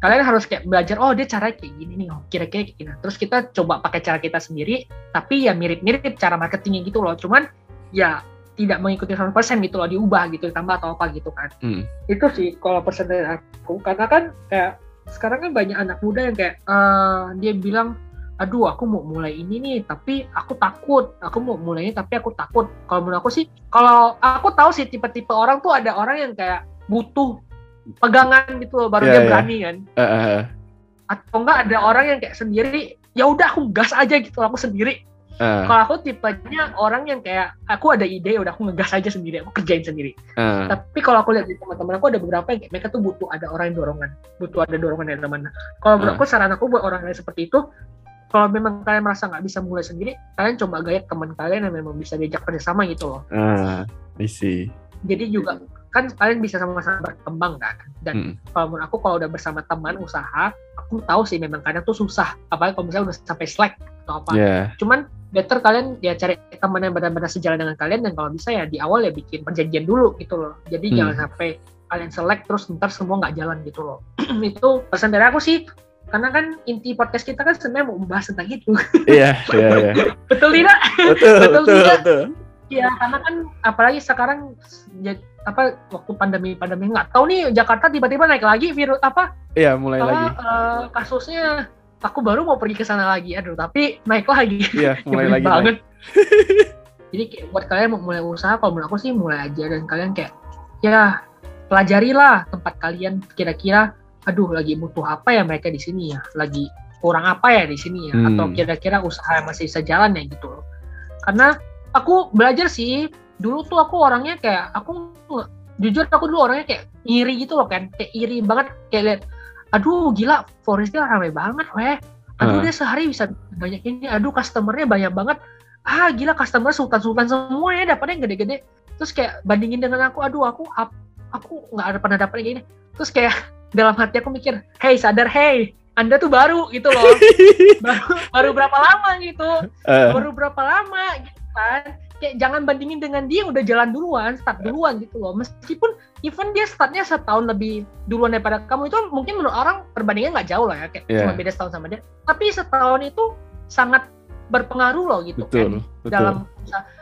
Kalian harus kayak belajar oh dia cara kayak gini nih, oh kira-kira kayak gini. Terus kita coba pakai cara kita sendiri, tapi ya mirip-mirip cara marketingnya gitu loh. Cuman ya tidak mengikuti 100% gitu loh, diubah gitu, tambah atau apa gitu kan. Hmm. Itu sih kalau persen dari aku. Karena kan kayak sekarang kan banyak anak muda yang kayak uh, dia bilang aduh aku mau mulai ini nih tapi aku takut aku mau mulainya tapi aku takut kalau menurut aku sih kalau aku tahu sih tipe-tipe orang tuh ada orang yang kayak butuh pegangan gitu loh baru yeah, dia yeah. berani kan uh, uh. atau enggak ada orang yang kayak sendiri ya udah aku gas aja gitu aku sendiri uh. kalau aku tipenya orang yang kayak aku ada ide udah aku ngegas aja sendiri aku kerjain sendiri uh. tapi kalau aku lihat di teman-teman aku ada beberapa yang kayak mereka tuh butuh ada orang yang dorongan butuh ada dorongan dari mana kalau menurut uh. aku saran aku buat orang yang seperti itu kalau memang kalian merasa nggak bisa mulai sendiri, kalian coba gaya teman kalian yang memang bisa diajak kerjasama gitu loh. Ah, isi. Jadi juga kan kalian bisa sama-sama berkembang kan. Dan hmm. kalau menurut aku kalau udah bersama teman usaha, aku tahu sih memang kadang tuh susah. Apalagi kalau misalnya udah sampai slack atau apa. Yeah. Cuman better kalian ya cari teman yang benar-benar sejalan dengan kalian dan kalau bisa ya di awal ya bikin perjanjian dulu gitu loh. Jadi hmm. jangan sampai kalian select terus ntar semua nggak jalan gitu loh. *clears throat* itu pesan dari aku sih karena kan inti podcast kita kan sebenarnya mau membahas tentang itu. Iya, iya, *laughs* iya. betul tidak? Betul, betul, betul, betul. Iya, karena kan apalagi sekarang ya, apa waktu pandemi pandemi nggak tahu nih Jakarta tiba-tiba naik lagi virus apa? Iya, mulai apa, lagi. Uh, kasusnya aku baru mau pergi ke sana lagi, aduh tapi naik lagi. Iya, *laughs* mulai lagi. banget. *laughs* Jadi kayak buat kalian mau mulai usaha, kalau menurut aku sih mulai aja dan kalian kayak ya pelajarilah tempat kalian kira-kira aduh lagi butuh apa ya mereka di sini ya lagi kurang apa ya di sini ya hmm. atau kira-kira usaha masih bisa jalan ya gitu loh karena aku belajar sih dulu tuh aku orangnya kayak aku jujur aku dulu orangnya kayak iri gitu loh kan kayak iri banget kayak lihat aduh gila Forestnya ramai banget weh. Aduh uh. dia sehari bisa banyak ini aduh customernya banyak banget. Ah gila customer sultan-sultan semua ya dapatnya gede-gede. Terus kayak bandingin dengan aku aduh aku aku nggak ada pernah dapetnya gini. Terus kayak *laughs* dalam hati aku mikir, hey sadar, hey anda tuh baru gitu loh, *laughs* baru baru berapa lama gitu, uh. baru berapa lama gitu kan, kayak jangan bandingin dengan dia yang udah jalan duluan, start duluan gitu loh, meskipun even dia startnya setahun lebih duluan daripada kamu itu mungkin menurut orang perbandingan nggak jauh lah ya, kayak yeah. cuma beda setahun sama dia, tapi setahun itu sangat berpengaruh loh gitu betul, kan betul. dalam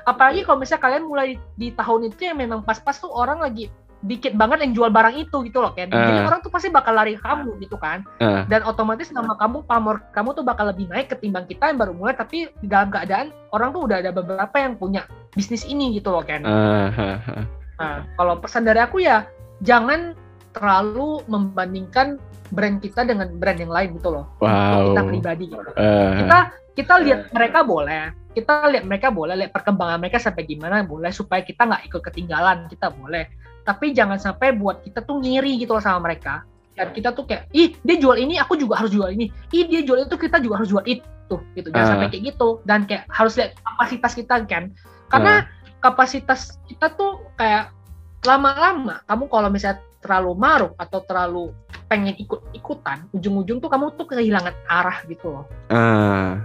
apalagi kalau misalnya kalian mulai di tahun itu yang memang pas-pas tuh orang lagi dikit banget yang jual barang itu gitu loh kan. Uh. Jadi orang tuh pasti bakal lari ke kamu gitu kan. Uh. Dan otomatis nama kamu, pamor kamu tuh bakal lebih naik ketimbang kita yang baru mulai tapi di dalam keadaan orang tuh udah ada beberapa yang punya bisnis ini gitu loh kan. Uh. Nah, kalau pesan dari aku ya jangan terlalu membandingkan brand kita dengan brand yang lain gitu loh. Wow. kita pribadi gitu. Uh. Kita kita lihat mereka boleh, kita lihat mereka boleh, lihat perkembangan mereka sampai gimana boleh supaya kita nggak ikut ketinggalan, kita boleh tapi jangan sampai buat kita tuh ngiri gitu loh sama mereka dan kita tuh kayak ih dia jual ini aku juga harus jual ini ih dia jual itu kita juga harus jual itu gitu jangan uh. sampai kayak gitu dan kayak harus lihat kapasitas kita kan karena uh. kapasitas kita tuh kayak lama-lama kamu kalau misalnya terlalu maruk atau terlalu pengen ikut-ikutan ujung-ujung tuh kamu tuh kehilangan arah gitu loh. Uh.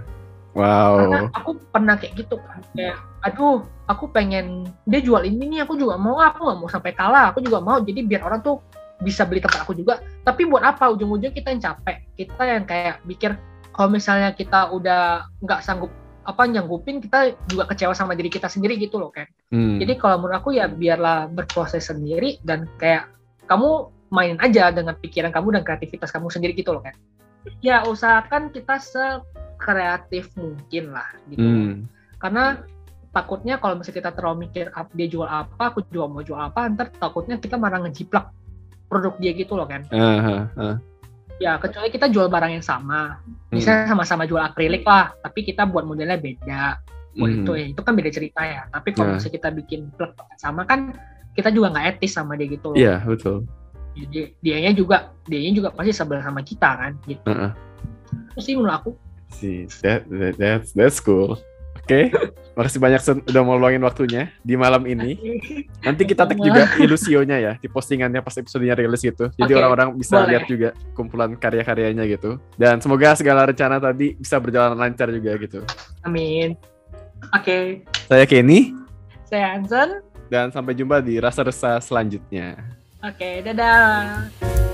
wow. Karena aku pernah kayak gitu kan kayak aduh aku pengen dia jual ini nih aku juga mau aku nggak mau sampai kalah aku juga mau. Jadi biar orang tuh bisa beli tempat aku juga. Tapi buat apa? Ujung-ujung kita yang capek kita yang kayak mikir kalau misalnya kita udah nggak sanggup apa nyanggupin kita juga kecewa sama diri kita sendiri gitu loh kan hmm. jadi kalau menurut aku ya biarlah berproses sendiri dan kayak kamu main aja dengan pikiran kamu dan kreativitas kamu sendiri gitu loh kan ya usahakan kita se sekreatif mungkin lah gitu. Hmm. Karena takutnya kalau misalnya kita terlalu mikir dia jual apa, aku jual mau jual apa, ntar takutnya kita malah ngejiplak produk dia gitu loh kan. Uh, uh, uh. Ya kecuali kita jual barang yang sama, misalnya hmm. sama-sama jual akrilik lah, tapi kita buat modelnya beda. Hmm. itu ya, itu kan beda cerita ya. Tapi kalau uh. misalnya kita bikin plug sama kan, kita juga nggak etis sama dia gitu loh. Iya yeah, betul. Jadi dianya juga, dianya juga pasti sebelah sama kita kan, gitu. Uh, uh. Itu sih menurut aku. Si, that, that, that's that's cool. Oke, okay. makasih banyak udah mau luangin waktunya di malam ini. *laughs* Nanti kita tag juga ilusionya ya di postingannya pas episodenya rilis gitu. Jadi orang-orang okay. bisa Boleh. lihat juga kumpulan karya-karyanya gitu. Dan semoga segala rencana tadi bisa berjalan lancar juga gitu. Amin. Oke. Okay. Saya Kenny. Saya Hansen. Dan sampai jumpa di rasa rasa selanjutnya. Oke, okay, dadah.